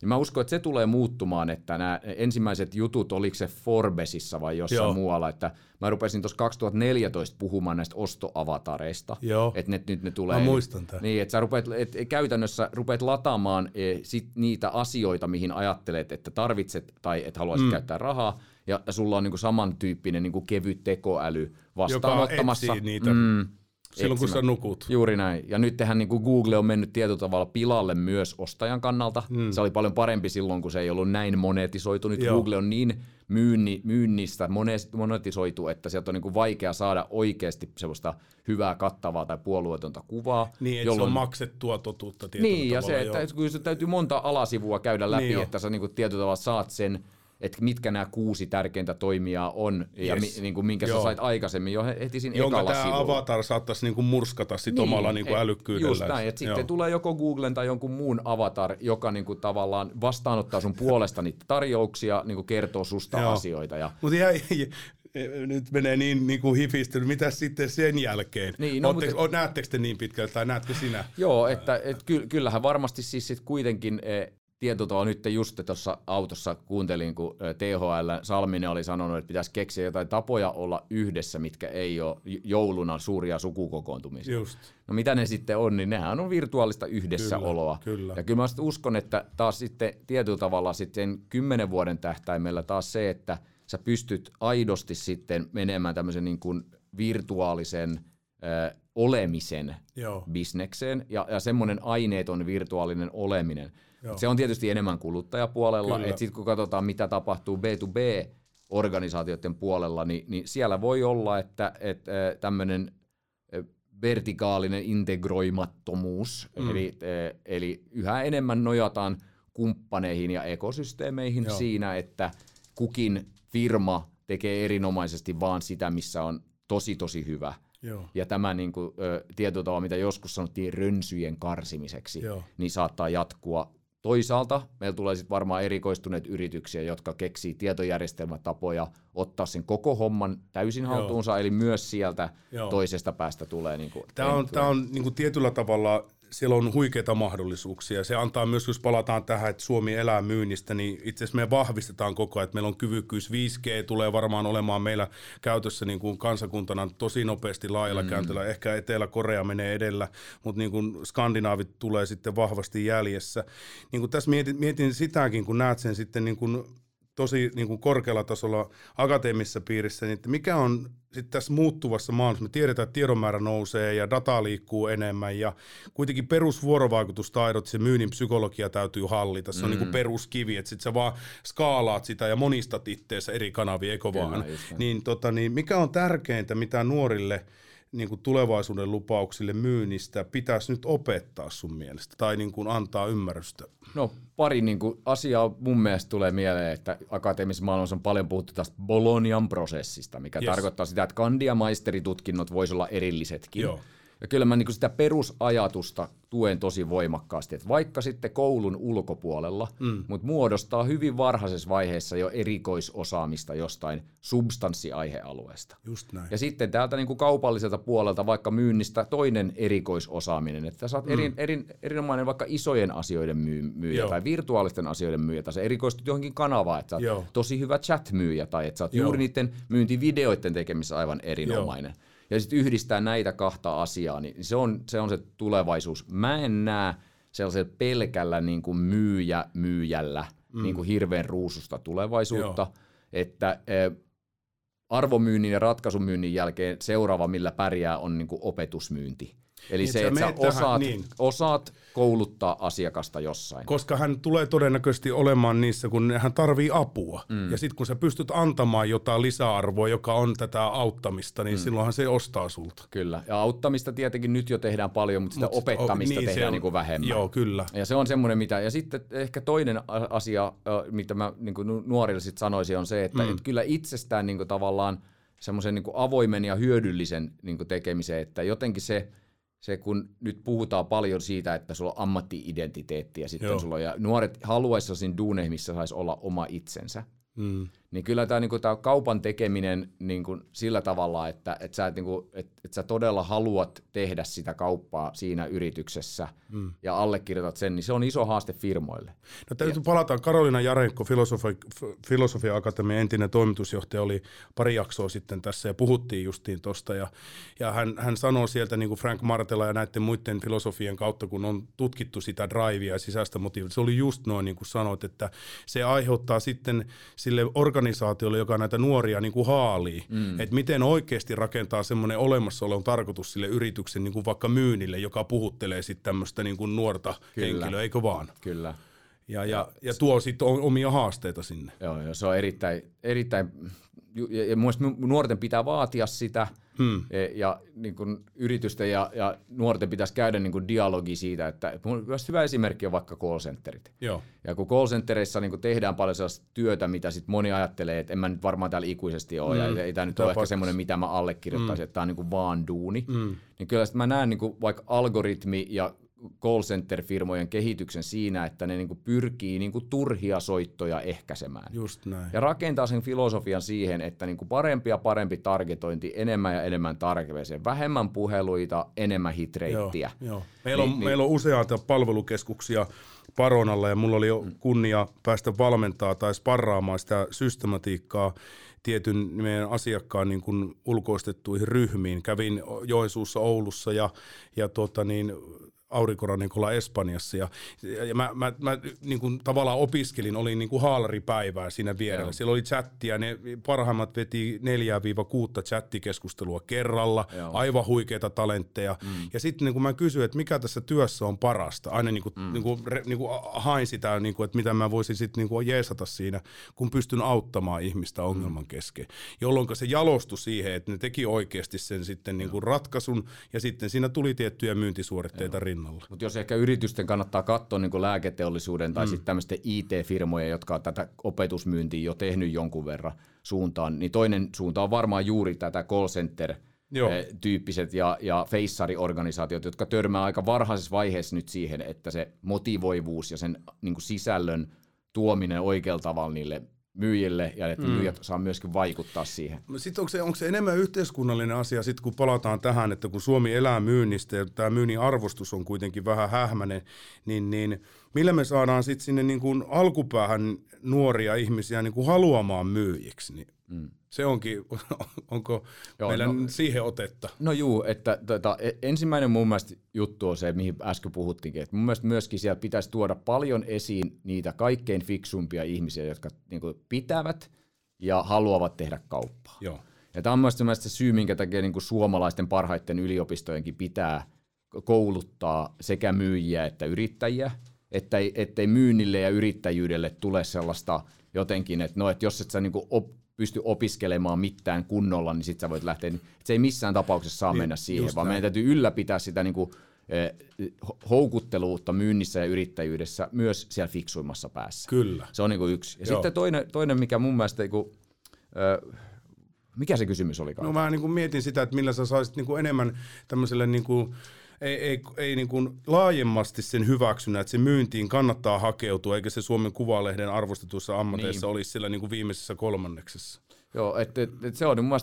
Niin mä uskon, että se tulee muuttumaan, että nämä ensimmäiset jutut, oliko se Forbesissa vai jossain Joo. muualla, että mä rupesin tuossa 2014 puhumaan näistä ostoavatareista. Joo. Että ne, nyt ne tulee. Mä muistan tämän. Niin, että sä rupeat, et käytännössä rupeat lataamaan e, sit niitä asioita, mihin ajattelet, että tarvitset tai että haluaisit mm. käyttää rahaa, ja sulla on niinku samantyyppinen niinku kevyt tekoäly vastaanottamassa. Joka niitä mm, Silloin kun sä nukut. Juuri näin. Ja nyt tehän niin kuin Google on mennyt tietyllä tavalla pilalle myös ostajan kannalta. Mm. Se oli paljon parempi silloin, kun se ei ollut näin monetisoitu. Nyt Joo. Google on niin myynni, myynnistä monetisoitu, että sieltä on niin kuin vaikea saada oikeasti sellaista hyvää, kattavaa tai puolueetonta kuvaa. Niin, että jolloin... se on maksettua totuutta Niin, ja se, että, että se täytyy monta alasivua käydä läpi, niin että sä niin kuin tietyllä tavalla saat sen että mitkä nämä kuusi tärkeintä toimijaa on yes. ja mi, niin kuin minkä Joo. sä sait aikaisemmin jo heti siinä Jonka ekalla tämä sivulla. avatar saattaisi niin kuin murskata sit niin, omalla niin kuin älykkyydellä. Just näin, että sitten tulee joko Googlen tai jonkun muun avatar, joka niin kuin tavallaan vastaanottaa sun puolesta niitä tarjouksia, niin kuin kertoo susta Joo. asioita. Ja... Mutta jäi, [LAUGHS] nyt menee niin, niin kuin hifistynyt. Mitä sitten sen jälkeen? Niin, no, Ootte, mutta... Näettekö te niin pitkälle tai näetkö sinä? Joo, että et, kyllähän varmasti siis sit kuitenkin e, tietotoa nyt just tuossa autossa kuuntelin, kun THL Salminen oli sanonut, että pitäisi keksiä jotain tapoja olla yhdessä, mitkä ei ole jouluna suuria sukukokoontumisia. Just. No mitä ne sitten on, niin nehän on virtuaalista yhdessäoloa. Kyllä, kyllä. Ja kyllä mä uskon, että taas sitten tietyllä tavalla sitten kymmenen vuoden tähtäimellä taas se, että sä pystyt aidosti sitten menemään tämmöisen niin kuin virtuaalisen ö, olemisen Joo. bisnekseen ja, ja semmoinen aineeton virtuaalinen oleminen – Joo. Se on tietysti enemmän kuluttajapuolella, että sitten kun katsotaan mitä tapahtuu B2B organisaatioiden puolella, niin, niin siellä voi olla, että, että tämmöinen vertikaalinen integroimattomuus, mm. eli, eli yhä enemmän nojataan kumppaneihin ja ekosysteemeihin Joo. siinä, että kukin firma tekee erinomaisesti vaan sitä, missä on tosi tosi hyvä. Joo. Ja tämä niin kuin, tavalla, mitä joskus sanottiin rönsyjen karsimiseksi, Joo. niin saattaa jatkua Toisaalta meillä tulee sitten varmaan erikoistuneet yrityksiä, jotka keksii tietojärjestelmätapoja ottaa sen koko homman täysin haltuunsa, Joo. eli myös sieltä Joo. toisesta päästä tulee. Niin kuin tämä on, tämä on niin kuin tietyllä tavalla siellä on huikeita mahdollisuuksia. Se antaa myös, jos palataan tähän, että Suomi elää myynnistä, niin itse asiassa me vahvistetaan koko ajan, että meillä on kyvykkyys 5G, tulee varmaan olemaan meillä käytössä niin kuin kansakuntana tosi nopeasti laajalla mm. käyntöllä. Ehkä Etelä-Korea menee edellä, mutta niin kuin skandinaavit tulee sitten vahvasti jäljessä. Niin kuin tässä mietin, mietin sitäkin, kun näet sen sitten niin kuin tosi niin kuin korkealla tasolla akateemisessa piirissä, niin että mikä on sitten tässä muuttuvassa maailmassa, me tiedetään, että tiedonmäärä nousee ja data liikkuu enemmän ja kuitenkin perusvuorovaikutustaidot, se myynnin psykologia täytyy hallita, se on niin kuin mm. peruskivi, että sitten sä vaan skaalaat sitä ja monistat itteessä eri kanavia, eikö vaan? Niin, tota, niin mikä on tärkeintä, mitä nuorille – niin kuin tulevaisuuden lupauksille myynnistä pitäisi nyt opettaa sun mielestä tai niin kuin antaa ymmärrystä? No pari niin kuin asiaa mun mielestä tulee mieleen, että akateemisessa maailmassa on paljon puhuttu tästä Bolonian prosessista, mikä yes. tarkoittaa sitä, että kandi- ja maisteritutkinnot voisi olla erillisetkin. Joo. Ja kyllä mä niin sitä perusajatusta tuen tosi voimakkaasti, että vaikka sitten koulun ulkopuolella, mm. mutta muodostaa hyvin varhaisessa vaiheessa jo erikoisosaamista jostain substanssiaihealueesta. Just näin. Ja sitten täältä niin kuin kaupalliselta puolelta vaikka myynnistä toinen erikoisosaaminen, että sä oot mm. erin, erin, erinomainen vaikka isojen asioiden myy, myyjä Joo. tai virtuaalisten asioiden myyjä, tai sä erikoistut johonkin kanavaan, että sä oot Joo. tosi hyvä chat-myyjä, tai että sä oot Joo. juuri niiden myyntivideoiden tekemisessä aivan erinomainen. Joo ja sitten yhdistää näitä kahta asiaa, niin se on se, on se tulevaisuus. Mä en näe sellaisella pelkällä niin kuin myyjä myyjällä mm. niin kuin hirveän ruususta tulevaisuutta, Joo. että eh, arvomyynnin ja ratkaisumyynnin jälkeen seuraava, millä pärjää, on niin kuin opetusmyynti. Eli niin, se, että sä osaat, tähän, niin. osaat kouluttaa asiakasta jossain. Koska hän tulee todennäköisesti olemaan niissä, kun hän tarvii apua. Mm. Ja sitten kun sä pystyt antamaan jotain lisäarvoa, joka on tätä auttamista, niin mm. silloinhan se ostaa sulta. Kyllä. Ja auttamista tietenkin nyt jo tehdään paljon, mutta sitä Mut, opettamista niin, tehdään on, niin kuin vähemmän. Joo, kyllä. Ja se on semmoinen, mitä... Ja sitten ehkä toinen asia, mitä mä niin kuin nuorille sit sanoisin, on se, että mm. et kyllä itsestään niin kuin tavallaan semmoisen niin avoimen ja hyödyllisen niin kuin tekemiseen, että jotenkin se – se, kun nyt puhutaan paljon siitä, että sulla on ammatti-identiteetti ja sitten Joo. sulla on, ja nuoret haluaisivat siinä duuneihin, missä saisi olla oma itsensä. Mm. Niin kyllä tämä, niinku, tämä kaupan tekeminen niinku, sillä tavalla, että et sä, niinku, et, et sä todella haluat tehdä sitä kauppaa siinä yrityksessä mm. ja allekirjoitat sen, niin se on iso haaste firmoille. No täytyy ja. palata. Karolina Jarenko, filosofi, Filosofia Akatemian entinen toimitusjohtaja, oli pari jaksoa sitten tässä ja puhuttiin justiin tuosta. Ja, ja hän, hän sanoi sieltä niin kuin Frank Martela ja näiden muiden filosofien kautta, kun on tutkittu sitä drivea ja sisäistä motiivia, se oli just noin niin kuin sanoit, että se aiheuttaa sitten sille organisaatiolle, joka näitä nuoria niin kuin haalii, mm. että miten oikeasti rakentaa semmoinen olemassaolon tarkoitus sille yrityksen niin kuin vaikka myynnille, joka puhuttelee sitten tämmöistä niin kuin nuorta Kyllä. henkilöä, eikö vaan? Kyllä. Ja, ja, ja tuo sitten omia haasteita sinne. Joo, joo se on erittäin, erittäin ja, ja nuorten pitää vaatia sitä, hmm. ja, ja niin kuin yritysten ja, ja nuorten pitäisi käydä niin kuin dialogi siitä, että myös hyvä esimerkki on vaikka call centerit. Joo. Ja kun call centereissa niin kuin tehdään paljon sellaista työtä, mitä sit moni ajattelee, että en mä nyt varmaan täällä ikuisesti ole, hmm. ja ei tämä nyt ole ehkä semmoinen, mitä mä allekirjoittaisin, hmm. että tämä on niin vaan duuni, hmm. niin kyllä mä näen niin kuin vaikka algoritmi ja call center-firmojen kehityksen siinä, että ne niinku pyrkii niinku turhia soittoja ehkäisemään. Just näin. Ja rakentaa sen filosofian siihen, että niinku parempi ja parempi targetointi, enemmän ja enemmän tarkeeseen, vähemmän puheluita, enemmän hitreittiä. Joo, joo. Meillä, on, niin, meillä on useita palvelukeskuksia Paronalla ja mulla oli jo kunnia päästä valmentaa tai sparraamaan sitä systematiikkaa tietyn meidän asiakkaan niin kuin ulkoistettuihin ryhmiin. Kävin Joensuussa, Oulussa ja, ja tota niin, aurinkorannikolla Espanjassa. Ja, ja mä, mä, mä niin kuin tavallaan opiskelin, olin niin kuin haalaripäivää siinä vierellä. Joo. Siellä oli chattia, ne parhaimmat veti 4-6 chattikeskustelua kerralla, Joo. aivan huikeita talentteja. Mm. Ja sitten niin kuin mä kysyin, että mikä tässä työssä on parasta. Aina niin kuin, mm. niin kuin, niin kuin hain sitä, niin kuin, että mitä mä voisin sitten niin kuin jeesata siinä, kun pystyn auttamaan ihmistä ongelman mm. kesken. Jolloin se jalostui siihen, että ne teki oikeasti sen sitten niin kuin ratkaisun, ja sitten siinä tuli tiettyjä myyntisuoritteita rinnalla rinnalla. Mutta jos ehkä yritysten kannattaa katsoa niin lääketeollisuuden tai mm. sitten tämmöisten IT-firmojen, jotka on tätä opetusmyyntiä jo tehnyt jonkun verran suuntaan, niin toinen suunta on varmaan juuri tätä call center Joo. Eh, tyyppiset ja, ja feissari-organisaatiot, jotka törmää aika varhaisessa vaiheessa nyt siihen, että se motivoivuus ja sen niin sisällön tuominen oikealla tavalla niille myyjille ja että mm. myyjät saa myöskin vaikuttaa siihen. Sitten onko se, onko se enemmän yhteiskunnallinen asia, sit kun palataan tähän, että kun Suomi elää myynnistä ja tämä myynnin arvostus on kuitenkin vähän hähmäinen, niin, niin millä me saadaan sitten sinne niin kuin alkupäähän nuoria ihmisiä niin kuin haluamaan myyjiksi? Niin mm. Se onkin, [LAUGHS] onko Joo, meillä no, siihen otetta? No juu, että tota, e, ensimmäinen mun mielestä juttu on se, mihin äsken puhuttiinkin, että mun mielestä myöskin siellä pitäisi tuoda paljon esiin niitä kaikkein fiksumpia ihmisiä, jotka niin kuin, pitävät ja haluavat tehdä kauppaa. Joo. Ja tämä on myös se syy, minkä takia niin kuin suomalaisten parhaiten yliopistojenkin pitää kouluttaa sekä myyjiä että yrittäjiä, ettei, ettei myynnille ja yrittäjyydelle tule sellaista jotenkin, että no, että jos et sä niin kuin op, pysty opiskelemaan mitään kunnolla, niin sitten sä voit lähteä. Se ei missään tapauksessa saa niin, mennä siihen, vaan näin. meidän täytyy ylläpitää sitä niin kuin, eh, houkutteluutta myynnissä ja yrittäjyydessä myös siellä fiksuimmassa päässä. Kyllä. Se on niin kuin yksi. Ja Joo. sitten toinen, toinen, mikä mun mielestä niin kuin, Mikä se kysymys oli? No mä niin kuin mietin sitä, että millä sä saisit niin kuin enemmän tämmöiselle niin kuin, ei, ei, ei niin kuin laajemmasti sen hyväksynnä, että se myyntiin kannattaa hakeutua, eikä se Suomen Kuvalehden arvostetuissa ammateissa niin. olisi sillä niin kuin viimeisessä kolmanneksessa. Joo, että et, et se on mun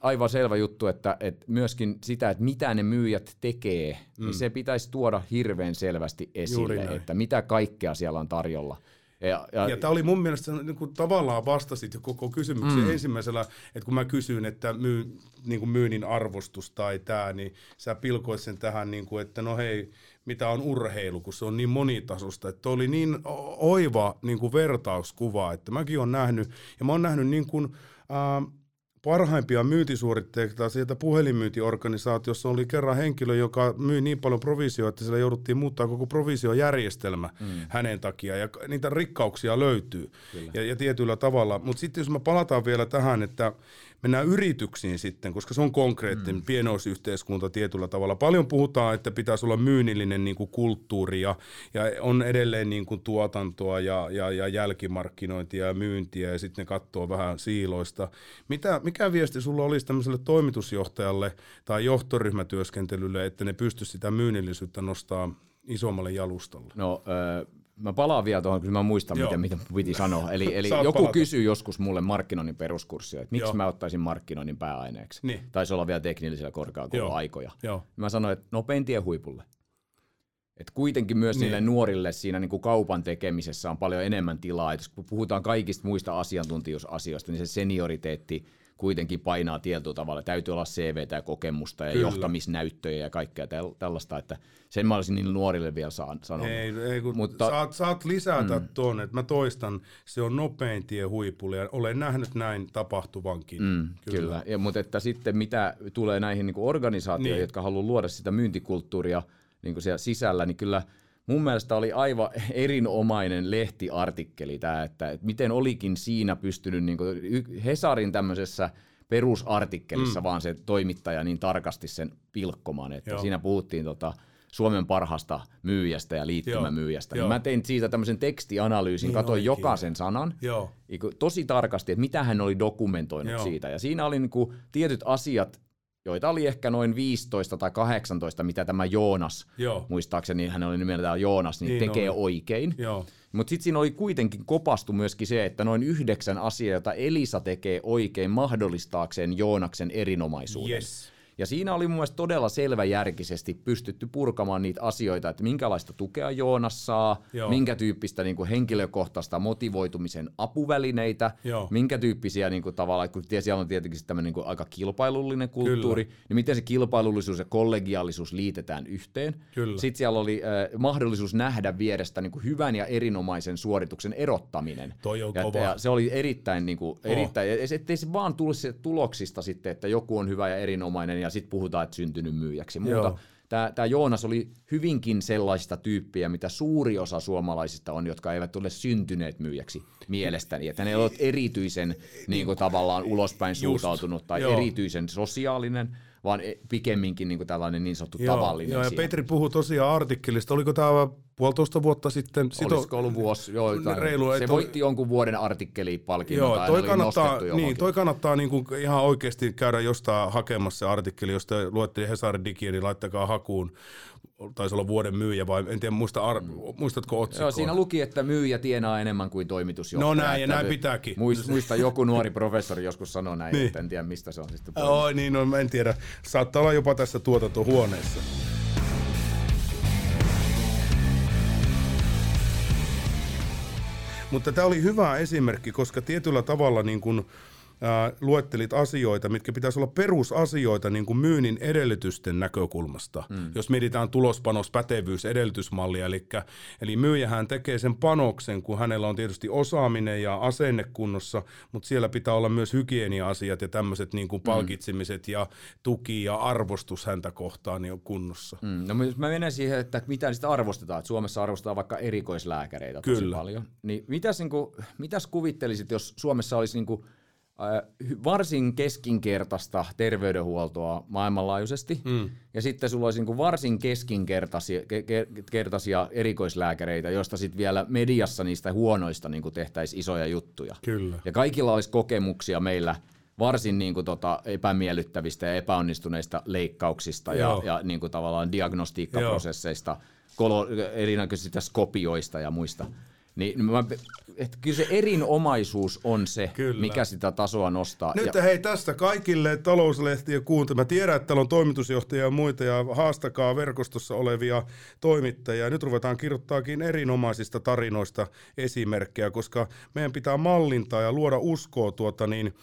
aivan selvä juttu, että et myöskin sitä, että mitä ne myyjät tekee, niin mm. niin se pitäisi tuoda hirveän selvästi esille, että mitä kaikkea siellä on tarjolla. Ja, ja, ja tämä oli mun mielestä, niin kuin tavallaan vastasit jo koko kysymykseen mm. ensimmäisellä, että kun mä kysyin, että myy, niin kuin myynnin arvostus tai tämä, niin sä pilkoit sen tähän, niin kuin, että no hei, mitä on urheilu, kun se on niin monitasosta. Että oli niin oiva niin kuin vertauskuva, että mäkin olen nähnyt, ja mä oon nähnyt niin kuin, äh, parhaimpia myyntisuoritteita sieltä puhelinmyyntiorganisaatiossa oli kerran henkilö, joka myi niin paljon provisioita, että sillä jouduttiin muuttaa koko provisiojärjestelmä mm. hänen takia ja niitä rikkauksia löytyy ja, ja tietyllä tavalla. Mutta sitten jos me palataan vielä tähän, että mennään yrityksiin sitten, koska se on konkreettinen mm. pienoisyhteiskunta tietyllä tavalla. Paljon puhutaan, että pitäisi olla myynnillinen niin kuin kulttuuri ja, ja on edelleen niin kuin tuotantoa ja, ja, ja jälkimarkkinointia ja myyntiä ja sitten ne katsoo vähän siiloista. Mitä, mikä viesti sulla olisi tämmöiselle toimitusjohtajalle tai johtoryhmätyöskentelylle, että ne pystyisi sitä myynnillisyyttä nostaa isommalle jalustalle? No, äh mä palaan vielä tuohon, kun mä muistan, Joo. miten, miten piti sanoa. Eli, eli joku palata. kysyi joskus mulle markkinoinnin peruskurssia, että miksi Joo. mä ottaisin markkinoinnin pääaineeksi. Niin. Taisi olla vielä teknillisellä korkeakoululla aikoja. Joo. Mä sanoin, että nopein tie huipulle. Et kuitenkin myös niin. niille nuorille siinä niin kuin kaupan tekemisessä on paljon enemmän tilaa. Et kun puhutaan kaikista muista asiantuntijuusasioista, niin se senioriteetti – kuitenkin painaa tietyllä tavalla. Täytyy olla CVtä ja kokemusta ja Kyllä. johtamisnäyttöjä ja kaikkea tällaista, että sen mä olisin niille nuorille vielä sanonut. Ei, ei kun Mutta, saat, saat lisätä mm. tuon, että mä toistan, se on nopein tie huipulle ja olen nähnyt näin tapahtuvankin. Mm, kyllä, kyllä. Ja, mutta että sitten mitä tulee näihin niin organisaatioihin, niin. jotka haluaa luoda sitä myyntikulttuuria niin siellä sisällä, niin kyllä – mun mielestä oli aivan erinomainen lehtiartikkeli tämä, että, että miten olikin siinä pystynyt niin kuin Hesarin tämmöisessä perusartikkelissa mm. vaan se toimittaja niin tarkasti sen pilkkomaan, että Joo. siinä puhuttiin tota, Suomen parhaasta myyjästä ja liittymämyyjästä. Niin mä tein siitä tämmöisen tekstianalyysin, niin katsoin oikein. jokaisen sanan Joo. tosi tarkasti, että mitä hän oli dokumentoinut Joo. siitä. Ja siinä oli niin kuin tietyt asiat, joita oli ehkä noin 15 tai 18, mitä tämä Joonas, Joo. muistaakseni hän oli nimeltään Joonas, niin, niin tekee oli. oikein. Mutta sitten siinä oli kuitenkin kopastu myöskin se, että noin yhdeksän asiaa, jota Elisa tekee oikein mahdollistaakseen Joonaksen erinomaisuuden. Yes. Ja siinä oli mun mielestä todella selväjärkisesti pystytty purkamaan niitä asioita, että minkälaista tukea Joonas saa, Joo. minkä tyyppistä niin kuin henkilökohtaista motivoitumisen apuvälineitä, Joo. minkä tyyppisiä niin kuin, tavallaan, kun siellä on tietenkin tämmöinen niin aika kilpailullinen kulttuuri, Kyllä. niin miten se kilpailullisuus ja kollegiaalisuus liitetään yhteen. Kyllä. Sitten siellä oli äh, mahdollisuus nähdä vierestä niin kuin hyvän ja erinomaisen suorituksen erottaminen. Toi on ja, kova. ja se oli erittäin, niin kuin, erittäin oh. ettei se vaan tulisi tuloksista sitten, että joku on hyvä ja erinomainen ja sitten puhutaan, että syntynyt myyjäksi. Muuta, tämä, tämä Joonas oli hyvinkin sellaista tyyppiä, mitä suuri osa suomalaisista on, jotka eivät ole syntyneet myyjäksi mielestäni. Että ne ovat erityisen niin kuin, tavallaan ulospäin suuntautunut tai Joo. erityisen sosiaalinen, vaan e, pikemminkin niin kuin tällainen niin sanottu joo, tavallinen. Joo, ja Petri puhui tosiaan artikkelista. Oliko tämä puolitoista vuotta sitten? Sito... Olisiko ollut vuosi? Joo, reilu, se voitti toi... jonkun vuoden artikkelipalkinnon. Joo, toi kannattaa, niin, toi kannattaa niin kuin ihan oikeasti käydä jostain hakemassa se artikkeli. Jos te luette Hesarin Digiä, niin laittakaa hakuun taisi olla vuoden myyjä vai en tiedä, muista ar- mm. muistatko otsikkoa? Joo, siinä luki, että myyjä tienaa enemmän kuin toimitusjohtaja. No näin, ja näin pitääkin. Muista, muista joku nuori professori joskus sanoi näin, niin. että en tiedä mistä se on sitten. Oi, niin, no, en tiedä. Saattaa olla jopa tässä tuotantohuoneessa. Mutta tämä oli hyvä esimerkki, koska tietyllä tavalla niin kun, ää, luettelit asioita, mitkä pitäisi olla perusasioita niin kuin myynnin edellytysten näkökulmasta. Mm. Jos mietitään tulospanos, pätevyys, edellytysmallia, eli, eli myyjähän tekee sen panoksen, kun hänellä on tietysti osaaminen ja asenne kunnossa, mutta siellä pitää olla myös hygienia-asiat ja tämmöiset niin kuin mm. palkitsemiset mm. ja tuki ja arvostus häntä kohtaan niin on kunnossa. Mm. No mä menen siihen, että mitä sitä arvostetaan. Että Suomessa arvostetaan vaikka erikoislääkäreitä tosi Kyllä. paljon. Niin mitäs, niin kuin, mitäs kuvittelisit, jos Suomessa olisi niin kuin varsin keskinkertaista terveydenhuoltoa maailmanlaajuisesti, mm. ja sitten sulla olisi niin varsin keskinkertaisia kertaisia erikoislääkäreitä, joista sitten vielä mediassa niistä huonoista niin tehtäisiin isoja juttuja. Kyllä. Ja kaikilla olisi kokemuksia meillä varsin niin kuin, tota, epämiellyttävistä ja epäonnistuneista leikkauksista ja, ja niin kuin, tavallaan diagnostiikkaprosesseista, kolo, erinäköisistä skopioista ja muista. Niin mä, että kyllä se erinomaisuus on se, kyllä. mikä sitä tasoa nostaa. Nyt ja... hei tästä kaikille talouslehtiä kuuntelemaan. Mä tiedän, että täällä on toimitusjohtajia ja muita ja haastakaa verkostossa olevia toimittajia. Nyt ruvetaan kirjoittaakin erinomaisista tarinoista esimerkkejä, koska meidän pitää mallintaa ja luoda uskoa tuota niin,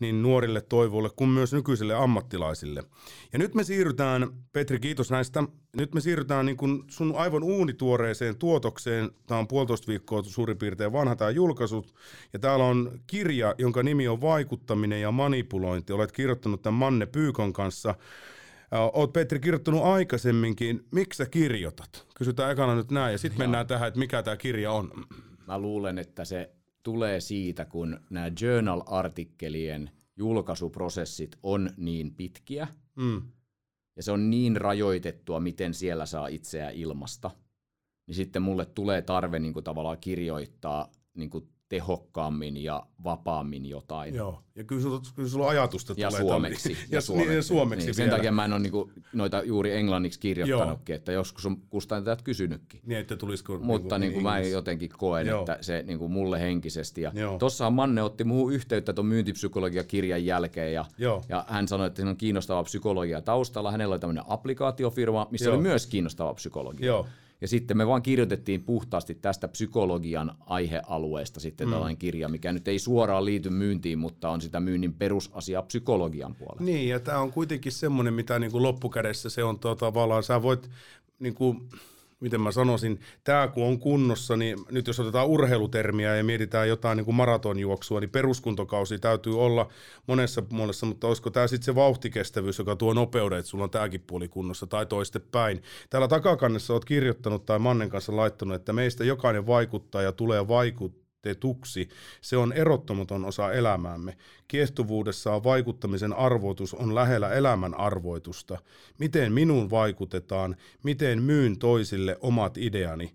niin nuorille toivoille kuin myös nykyisille ammattilaisille. Ja nyt me siirrytään, Petri kiitos näistä, nyt me siirrytään niin kuin sun aivan uunituoreeseen tuotokseen. Tämä on puolitoista viikkoa suurin piirtein vanha tämä julkaisut. Ja täällä on kirja, jonka nimi on Vaikuttaminen ja manipulointi. Olet kirjoittanut tämän Manne Pyykon kanssa. Olet Petri kirjoittanut aikaisemminkin. Miksi sä kirjoitat? Kysytään ekana nyt näin ja sitten mennään tähän, että mikä tämä kirja on. Mä luulen, että se tulee siitä, kun nämä journal-artikkelien julkaisuprosessit on niin pitkiä, mm. ja se on niin rajoitettua, miten siellä saa itseä ilmasta, niin sitten mulle tulee tarve niin kuin tavallaan kirjoittaa niin kuin tehokkaammin ja vapaammin jotain. Joo, ja kyllä sulla, kyllä sulla ajatusta ja tulee. Suomeksi, ja, [LAUGHS] ja suomeksi. Niin, suomeksi niin, sen takia mä en ole niinku noita juuri englanniksi kirjoittanutkin, Joo. että joskus on kustantajat kysynytkin. Niin, että tulisiko... Mutta niinku, niinku mä jotenkin koen, Joo. että se niinku mulle henkisesti. Ja tossahan Manne otti muuhun yhteyttä tuon myyntipsykologia-kirjan jälkeen, ja, Joo. ja hän sanoi, että siinä on kiinnostava psykologia taustalla. Hänellä oli tämmöinen applikaatiofirma, missä Joo. oli myös kiinnostava psykologia. Joo. Ja sitten me vaan kirjoitettiin puhtaasti tästä psykologian aihealueesta sitten mm. tällainen kirja, mikä nyt ei suoraan liity myyntiin, mutta on sitä myynnin perusasia psykologian puolella. Niin, ja tämä on kuitenkin semmoinen, mitä niin kuin loppukädessä se on tuota, tavallaan, sä voit niin kuin, miten mä sanoisin, tämä kun on kunnossa, niin nyt jos otetaan urheilutermiä ja mietitään jotain niin kuin maratonjuoksua, niin peruskuntokausi täytyy olla monessa puolessa, mutta olisiko tämä sitten se vauhtikestävyys, joka tuo nopeuden, että sulla on tämäkin puoli kunnossa tai toistepäin. Täällä takakannessa olet kirjoittanut tai Mannen kanssa laittanut, että meistä jokainen vaikuttaa ja tulee vaikuttaa vaikutetuksi. Se on erottamaton osa elämäämme. Kiehtovuudessaan vaikuttamisen arvoitus on lähellä elämän arvoitusta. Miten minun vaikutetaan, miten myyn toisille omat ideani.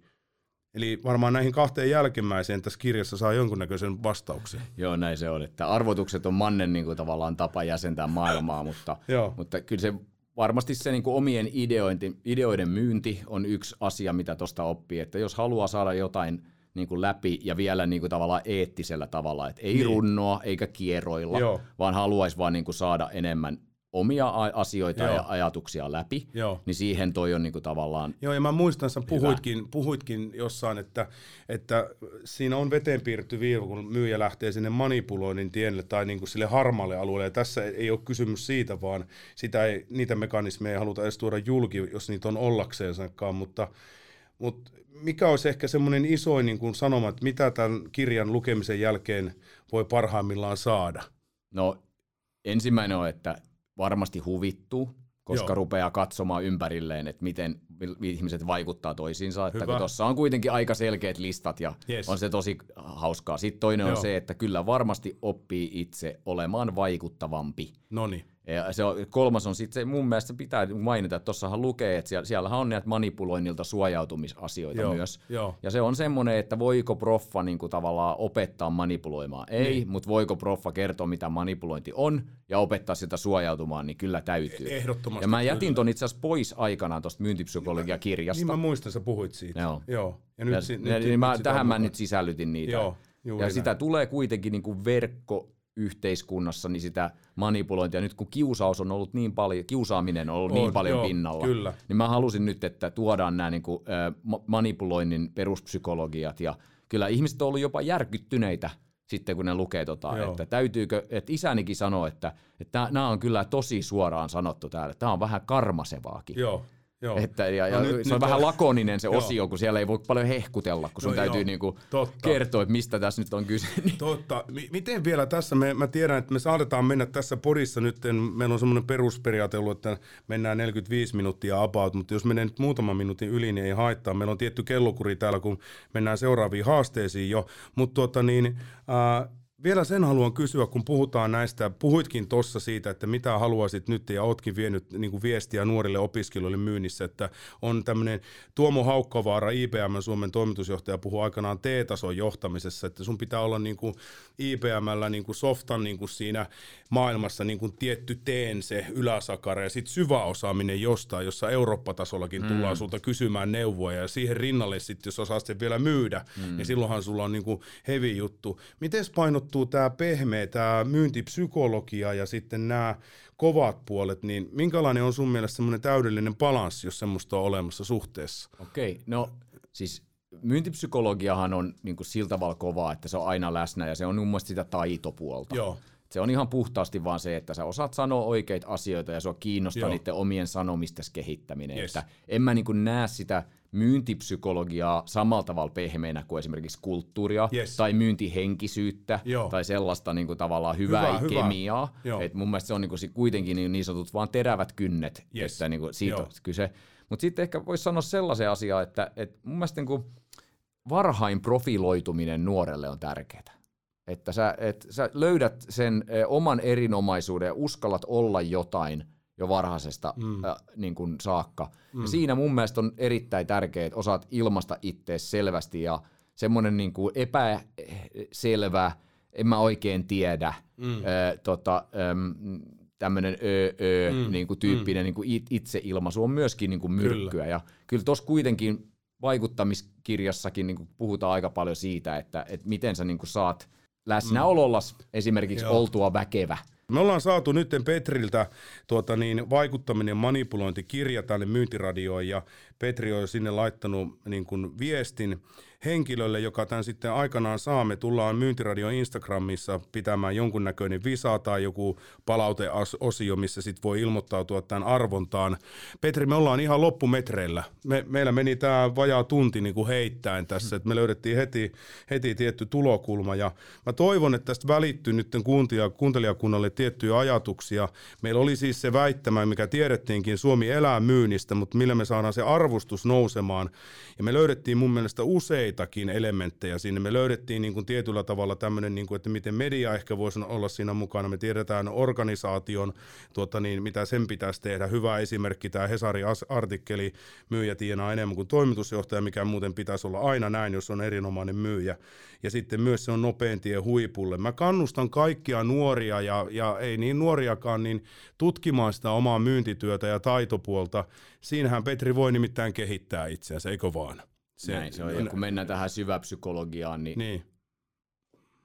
Eli varmaan näihin kahteen jälkimmäiseen tässä kirjassa saa jonkunnäköisen vastauksen. Joo, näin se on. Että arvotukset on mannen niin kuin, tavallaan tapa jäsentää maailmaa, [LAUGHS] mutta, mutta kyllä se varmasti se niin kuin omien ideointi, ideoiden myynti on yksi asia, mitä tuosta oppii. Että jos haluaa saada jotain niin kuin läpi ja vielä niin kuin tavallaan eettisellä tavalla, että ei niin. runnoa eikä kierroilla, Joo. vaan haluaisi vaan niin kuin saada enemmän omia asioita Joo. ja ajatuksia läpi, Joo. niin siihen toi on niinku tavallaan... Joo, ja mä muistan, että puhuitkin, puhuitkin jossain, että, että siinä on veteen piirretty viiva, kun myyjä lähtee sinne manipuloinnin tielle tai niinku sille harmaalle alueelle, ja tässä ei ole kysymys siitä, vaan sitä ei, niitä mekanismeja ei haluta edes tuoda julki, jos niitä on ollakseensakaan, mutta, mutta mikä olisi ehkä semmoinen isoin niin kuin sanoma, että mitä tämän kirjan lukemisen jälkeen voi parhaimmillaan saada? No ensimmäinen on, että varmasti huvittuu, koska Joo. rupeaa katsomaan ympärilleen, että miten ihmiset vaikuttaa toisiinsa. Että kun tuossa on kuitenkin aika selkeät listat ja yes. on se tosi hauskaa. Sitten toinen Joo. on se, että kyllä varmasti oppii itse olemaan vaikuttavampi. Noniin. Ja se on, kolmas on sitten se, mun mielestä se pitää mainita, että tuossahan lukee, että siellä, siellähän on näitä manipuloinnilta suojautumisasioita joo, myös. Joo. Ja se on semmoinen, että voiko proffa niin kuin tavallaan opettaa manipuloimaan? Ei, niin. mutta voiko proffa kertoa, mitä manipulointi on ja opettaa sitä suojautumaan, niin kyllä täytyy. Ehdottomasti. Ja mä jätin kyllä. ton itse asiassa pois aikanaan tuosta myyntipsykologia-kirjasta. Niin mä muistan, sä puhuit siitä. Joo. joo. Ja, nyt, ja, si- nyt, niin mä, tähän mä nyt sisällytin niitä. Joo. Juuri ja näin. sitä tulee kuitenkin niin kuin verkko yhteiskunnassa, niin sitä manipulointia, nyt kun kiusaus on ollut niin paljon, kiusaaminen on ollut on, niin paljon joo, pinnalla, kyllä. niin mä halusin nyt, että tuodaan nämä niin kuin, äh, manipuloinnin peruspsykologiat, ja kyllä ihmiset on ollut jopa järkyttyneitä sitten, kun ne lukee tota, joo. että täytyykö, että isänikin sanoo, että, että nämä on kyllä tosi suoraan sanottu täällä, tämä on vähän karmasevaakin. Joo. Joo. Että, ja, ja no nyt, se on nyt vähän on... lakoninen se osio, joo. kun siellä ei voi paljon hehkutella, kun sun no, täytyy niinku kertoa, että mistä tässä nyt on kyse. [LAUGHS] Totta. M- miten vielä tässä, me, mä tiedän, että me saatetaan mennä tässä podissa nyt, meillä on semmoinen perusperiaate ollut, että mennään 45 minuuttia about, mutta jos menee nyt muutaman minuutin yli, niin ei haittaa. Meillä on tietty kellokuri täällä, kun mennään seuraaviin haasteisiin jo, mutta tuota niin, äh, vielä sen haluan kysyä, kun puhutaan näistä, puhuitkin tuossa siitä, että mitä haluaisit nyt, ja ootkin vienyt niin kuin viestiä nuorille opiskelijoille myynnissä, että on tämmöinen Tuomo Haukkavaara, IBM Suomen toimitusjohtaja, puhuu aikanaan T-tason johtamisessa, että sun pitää olla niin kuin IBMllä niin kuin softan niin kuin siinä maailmassa niin kuin tietty teen se yläsakara ja sitten syvä osaaminen jostain, jossa Eurooppa-tasollakin mm. tullaan sulta kysymään neuvoja ja siihen rinnalle sitten, jos osaa sitten vielä myydä, mm. niin silloinhan sulla on niin kuin heavy juttu. Miten painottuu tämä pehmeä, tämä myyntipsykologia ja sitten nämä kovat puolet, niin minkälainen on sun mielestä semmoinen täydellinen balanssi, jos semmoista on olemassa suhteessa? Okei, no siis myyntipsykologiahan on niin kuin sillä tavalla kovaa, että se on aina läsnä ja se on mun mielestä sitä taitopuolta. Joo. Se on ihan puhtaasti vaan se, että sä osaat sanoa oikeita asioita ja sua kiinnostaa Joo. niiden omien sanomisten kehittäminen. Yes. Että en mä niin kuin näe sitä myyntipsykologiaa samalla tavalla pehmeänä kuin esimerkiksi kulttuuria yes. tai myyntihenkisyyttä Joo. tai sellaista niin kuin tavallaan hyvää hyvä, kemiaa. Hyvä. Et mun mielestä se on niin kuin kuitenkin niin, niin sanotut vaan terävät kynnet, yes. että niin kuin siitä Joo. on kyse. Mutta sitten ehkä voisi sanoa sellaisen asian, että, että mun mielestä niin kuin varhain profiloituminen nuorelle on tärkeää. Että sä, et sä löydät sen e, oman erinomaisuuden ja uskallat olla jotain jo varhaisesta mm. äh, niin kuin saakka. Mm. Ja siinä mun mielestä on erittäin tärkeää, että osaat ilmasta itseäsi selvästi ja semmoinen niin kuin epäselvä, en mä oikein tiedä, mm. äh, tota, ähm, tämmöinen ö, ö, mm. niin kuin tyyppinen mm. niin kuin itseilmaisu on myöskin niin kuin myrkkyä. Kyllä. Ja kyllä tuossa kuitenkin vaikuttamiskirjassakin niin kuin puhutaan aika paljon siitä, että, että miten sä niin kuin saat läsnäolollas mm. esimerkiksi Joo. oltua väkevä. Me ollaan saatu nyt Petriltä tuota niin, vaikuttaminen ja manipulointikirja tänne myyntiradioon ja Petri on sinne laittanut niin kuin viestin henkilölle, joka tämän sitten aikanaan saa. Me tullaan Myyntiradio Instagramissa pitämään jonkunnäköinen visa tai joku palauteosio, missä sitten voi ilmoittautua tämän arvontaan. Petri, me ollaan ihan loppumetreillä. Me, meillä meni tämä vajaa tunti niin kuin heittäen tässä, että me löydettiin heti, heti tietty tulokulma ja mä toivon, että tästä välittyy nyt kuuntelijakunnalle tiettyjä ajatuksia. Meillä oli siis se väittämä, mikä tiedettiinkin, Suomi elää myynnistä, mutta millä me saadaan se arvostus nousemaan. Ja me löydettiin mun mielestä useitakin elementtejä sinne. Me löydettiin niin kuin tietyllä tavalla tämmöinen, niin kuin, että miten media ehkä voisi olla siinä mukana. Me tiedetään organisaation, tuota niin, mitä sen pitäisi tehdä. Hyvä esimerkki tämä Hesari-artikkeli, myyjä tienaa enemmän kuin toimitusjohtaja, mikä muuten pitäisi olla aina näin, jos on erinomainen myyjä. Ja sitten myös se on nopein tie huipulle. Mä kannustan kaikkia nuoria ja, ja ei niin nuoriakaan, niin tutkimaan sitä omaa myyntityötä ja taitopuolta. Siinähän Petri voi nimittäin kehittää itseänsä, eikö vaan? Se, Näin se on, ja kun mennään tähän syväpsykologiaan, niin, niin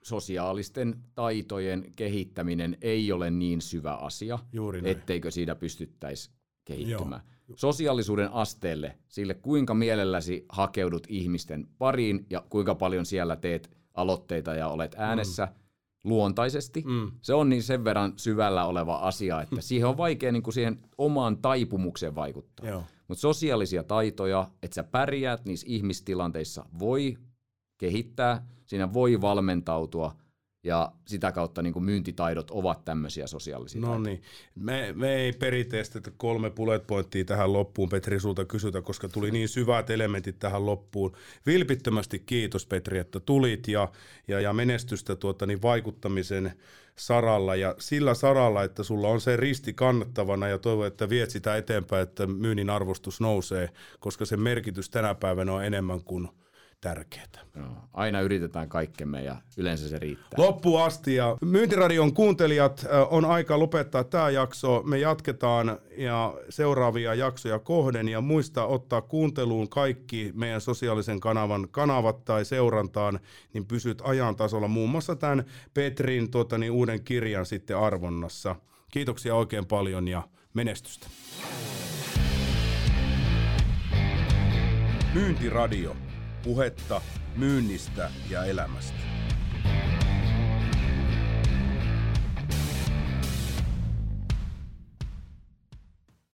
sosiaalisten taitojen kehittäminen ei ole niin syvä asia, Juuri etteikö siitä pystyttäisi kehittymään. Joo. Sosiaalisuuden asteelle, sille kuinka mielelläsi hakeudut ihmisten pariin ja kuinka paljon siellä teet aloitteita ja olet äänessä mm. luontaisesti, mm. se on niin sen verran syvällä oleva asia, että [LAUGHS] siihen on vaikea niin kuin siihen omaan taipumukseen vaikuttaa. Mutta sosiaalisia taitoja, että sä pärjäät niissä ihmistilanteissa, voi kehittää, siinä voi valmentautua – ja sitä kautta niin kuin myyntitaidot ovat tämmöisiä sosiaalisia No niin, me, me ei perinteisesti kolme bullet pointtia tähän loppuun Petri sulta kysytä, koska tuli niin syvät elementit tähän loppuun. Vilpittömästi kiitos Petri, että tulit ja, ja, ja menestystä tuota, niin vaikuttamisen saralla ja sillä saralla, että sulla on se risti kannattavana ja toivon, että viet sitä eteenpäin, että myynnin arvostus nousee, koska se merkitys tänä päivänä on enemmän kuin tärkeää. No, aina yritetään kaikkemme ja yleensä se riittää. Loppu asti ja Myyntiradion kuuntelijat on aika lopettaa tämä jakso. Me jatketaan ja seuraavia jaksoja kohden ja muista ottaa kuunteluun kaikki meidän sosiaalisen kanavan kanavat tai seurantaan, niin pysyt ajan tasolla muun muassa tämän Petrin tuota, niin uuden kirjan sitten arvonnassa. Kiitoksia oikein paljon ja menestystä. Myyntiradio puhetta myynnistä ja elämästä.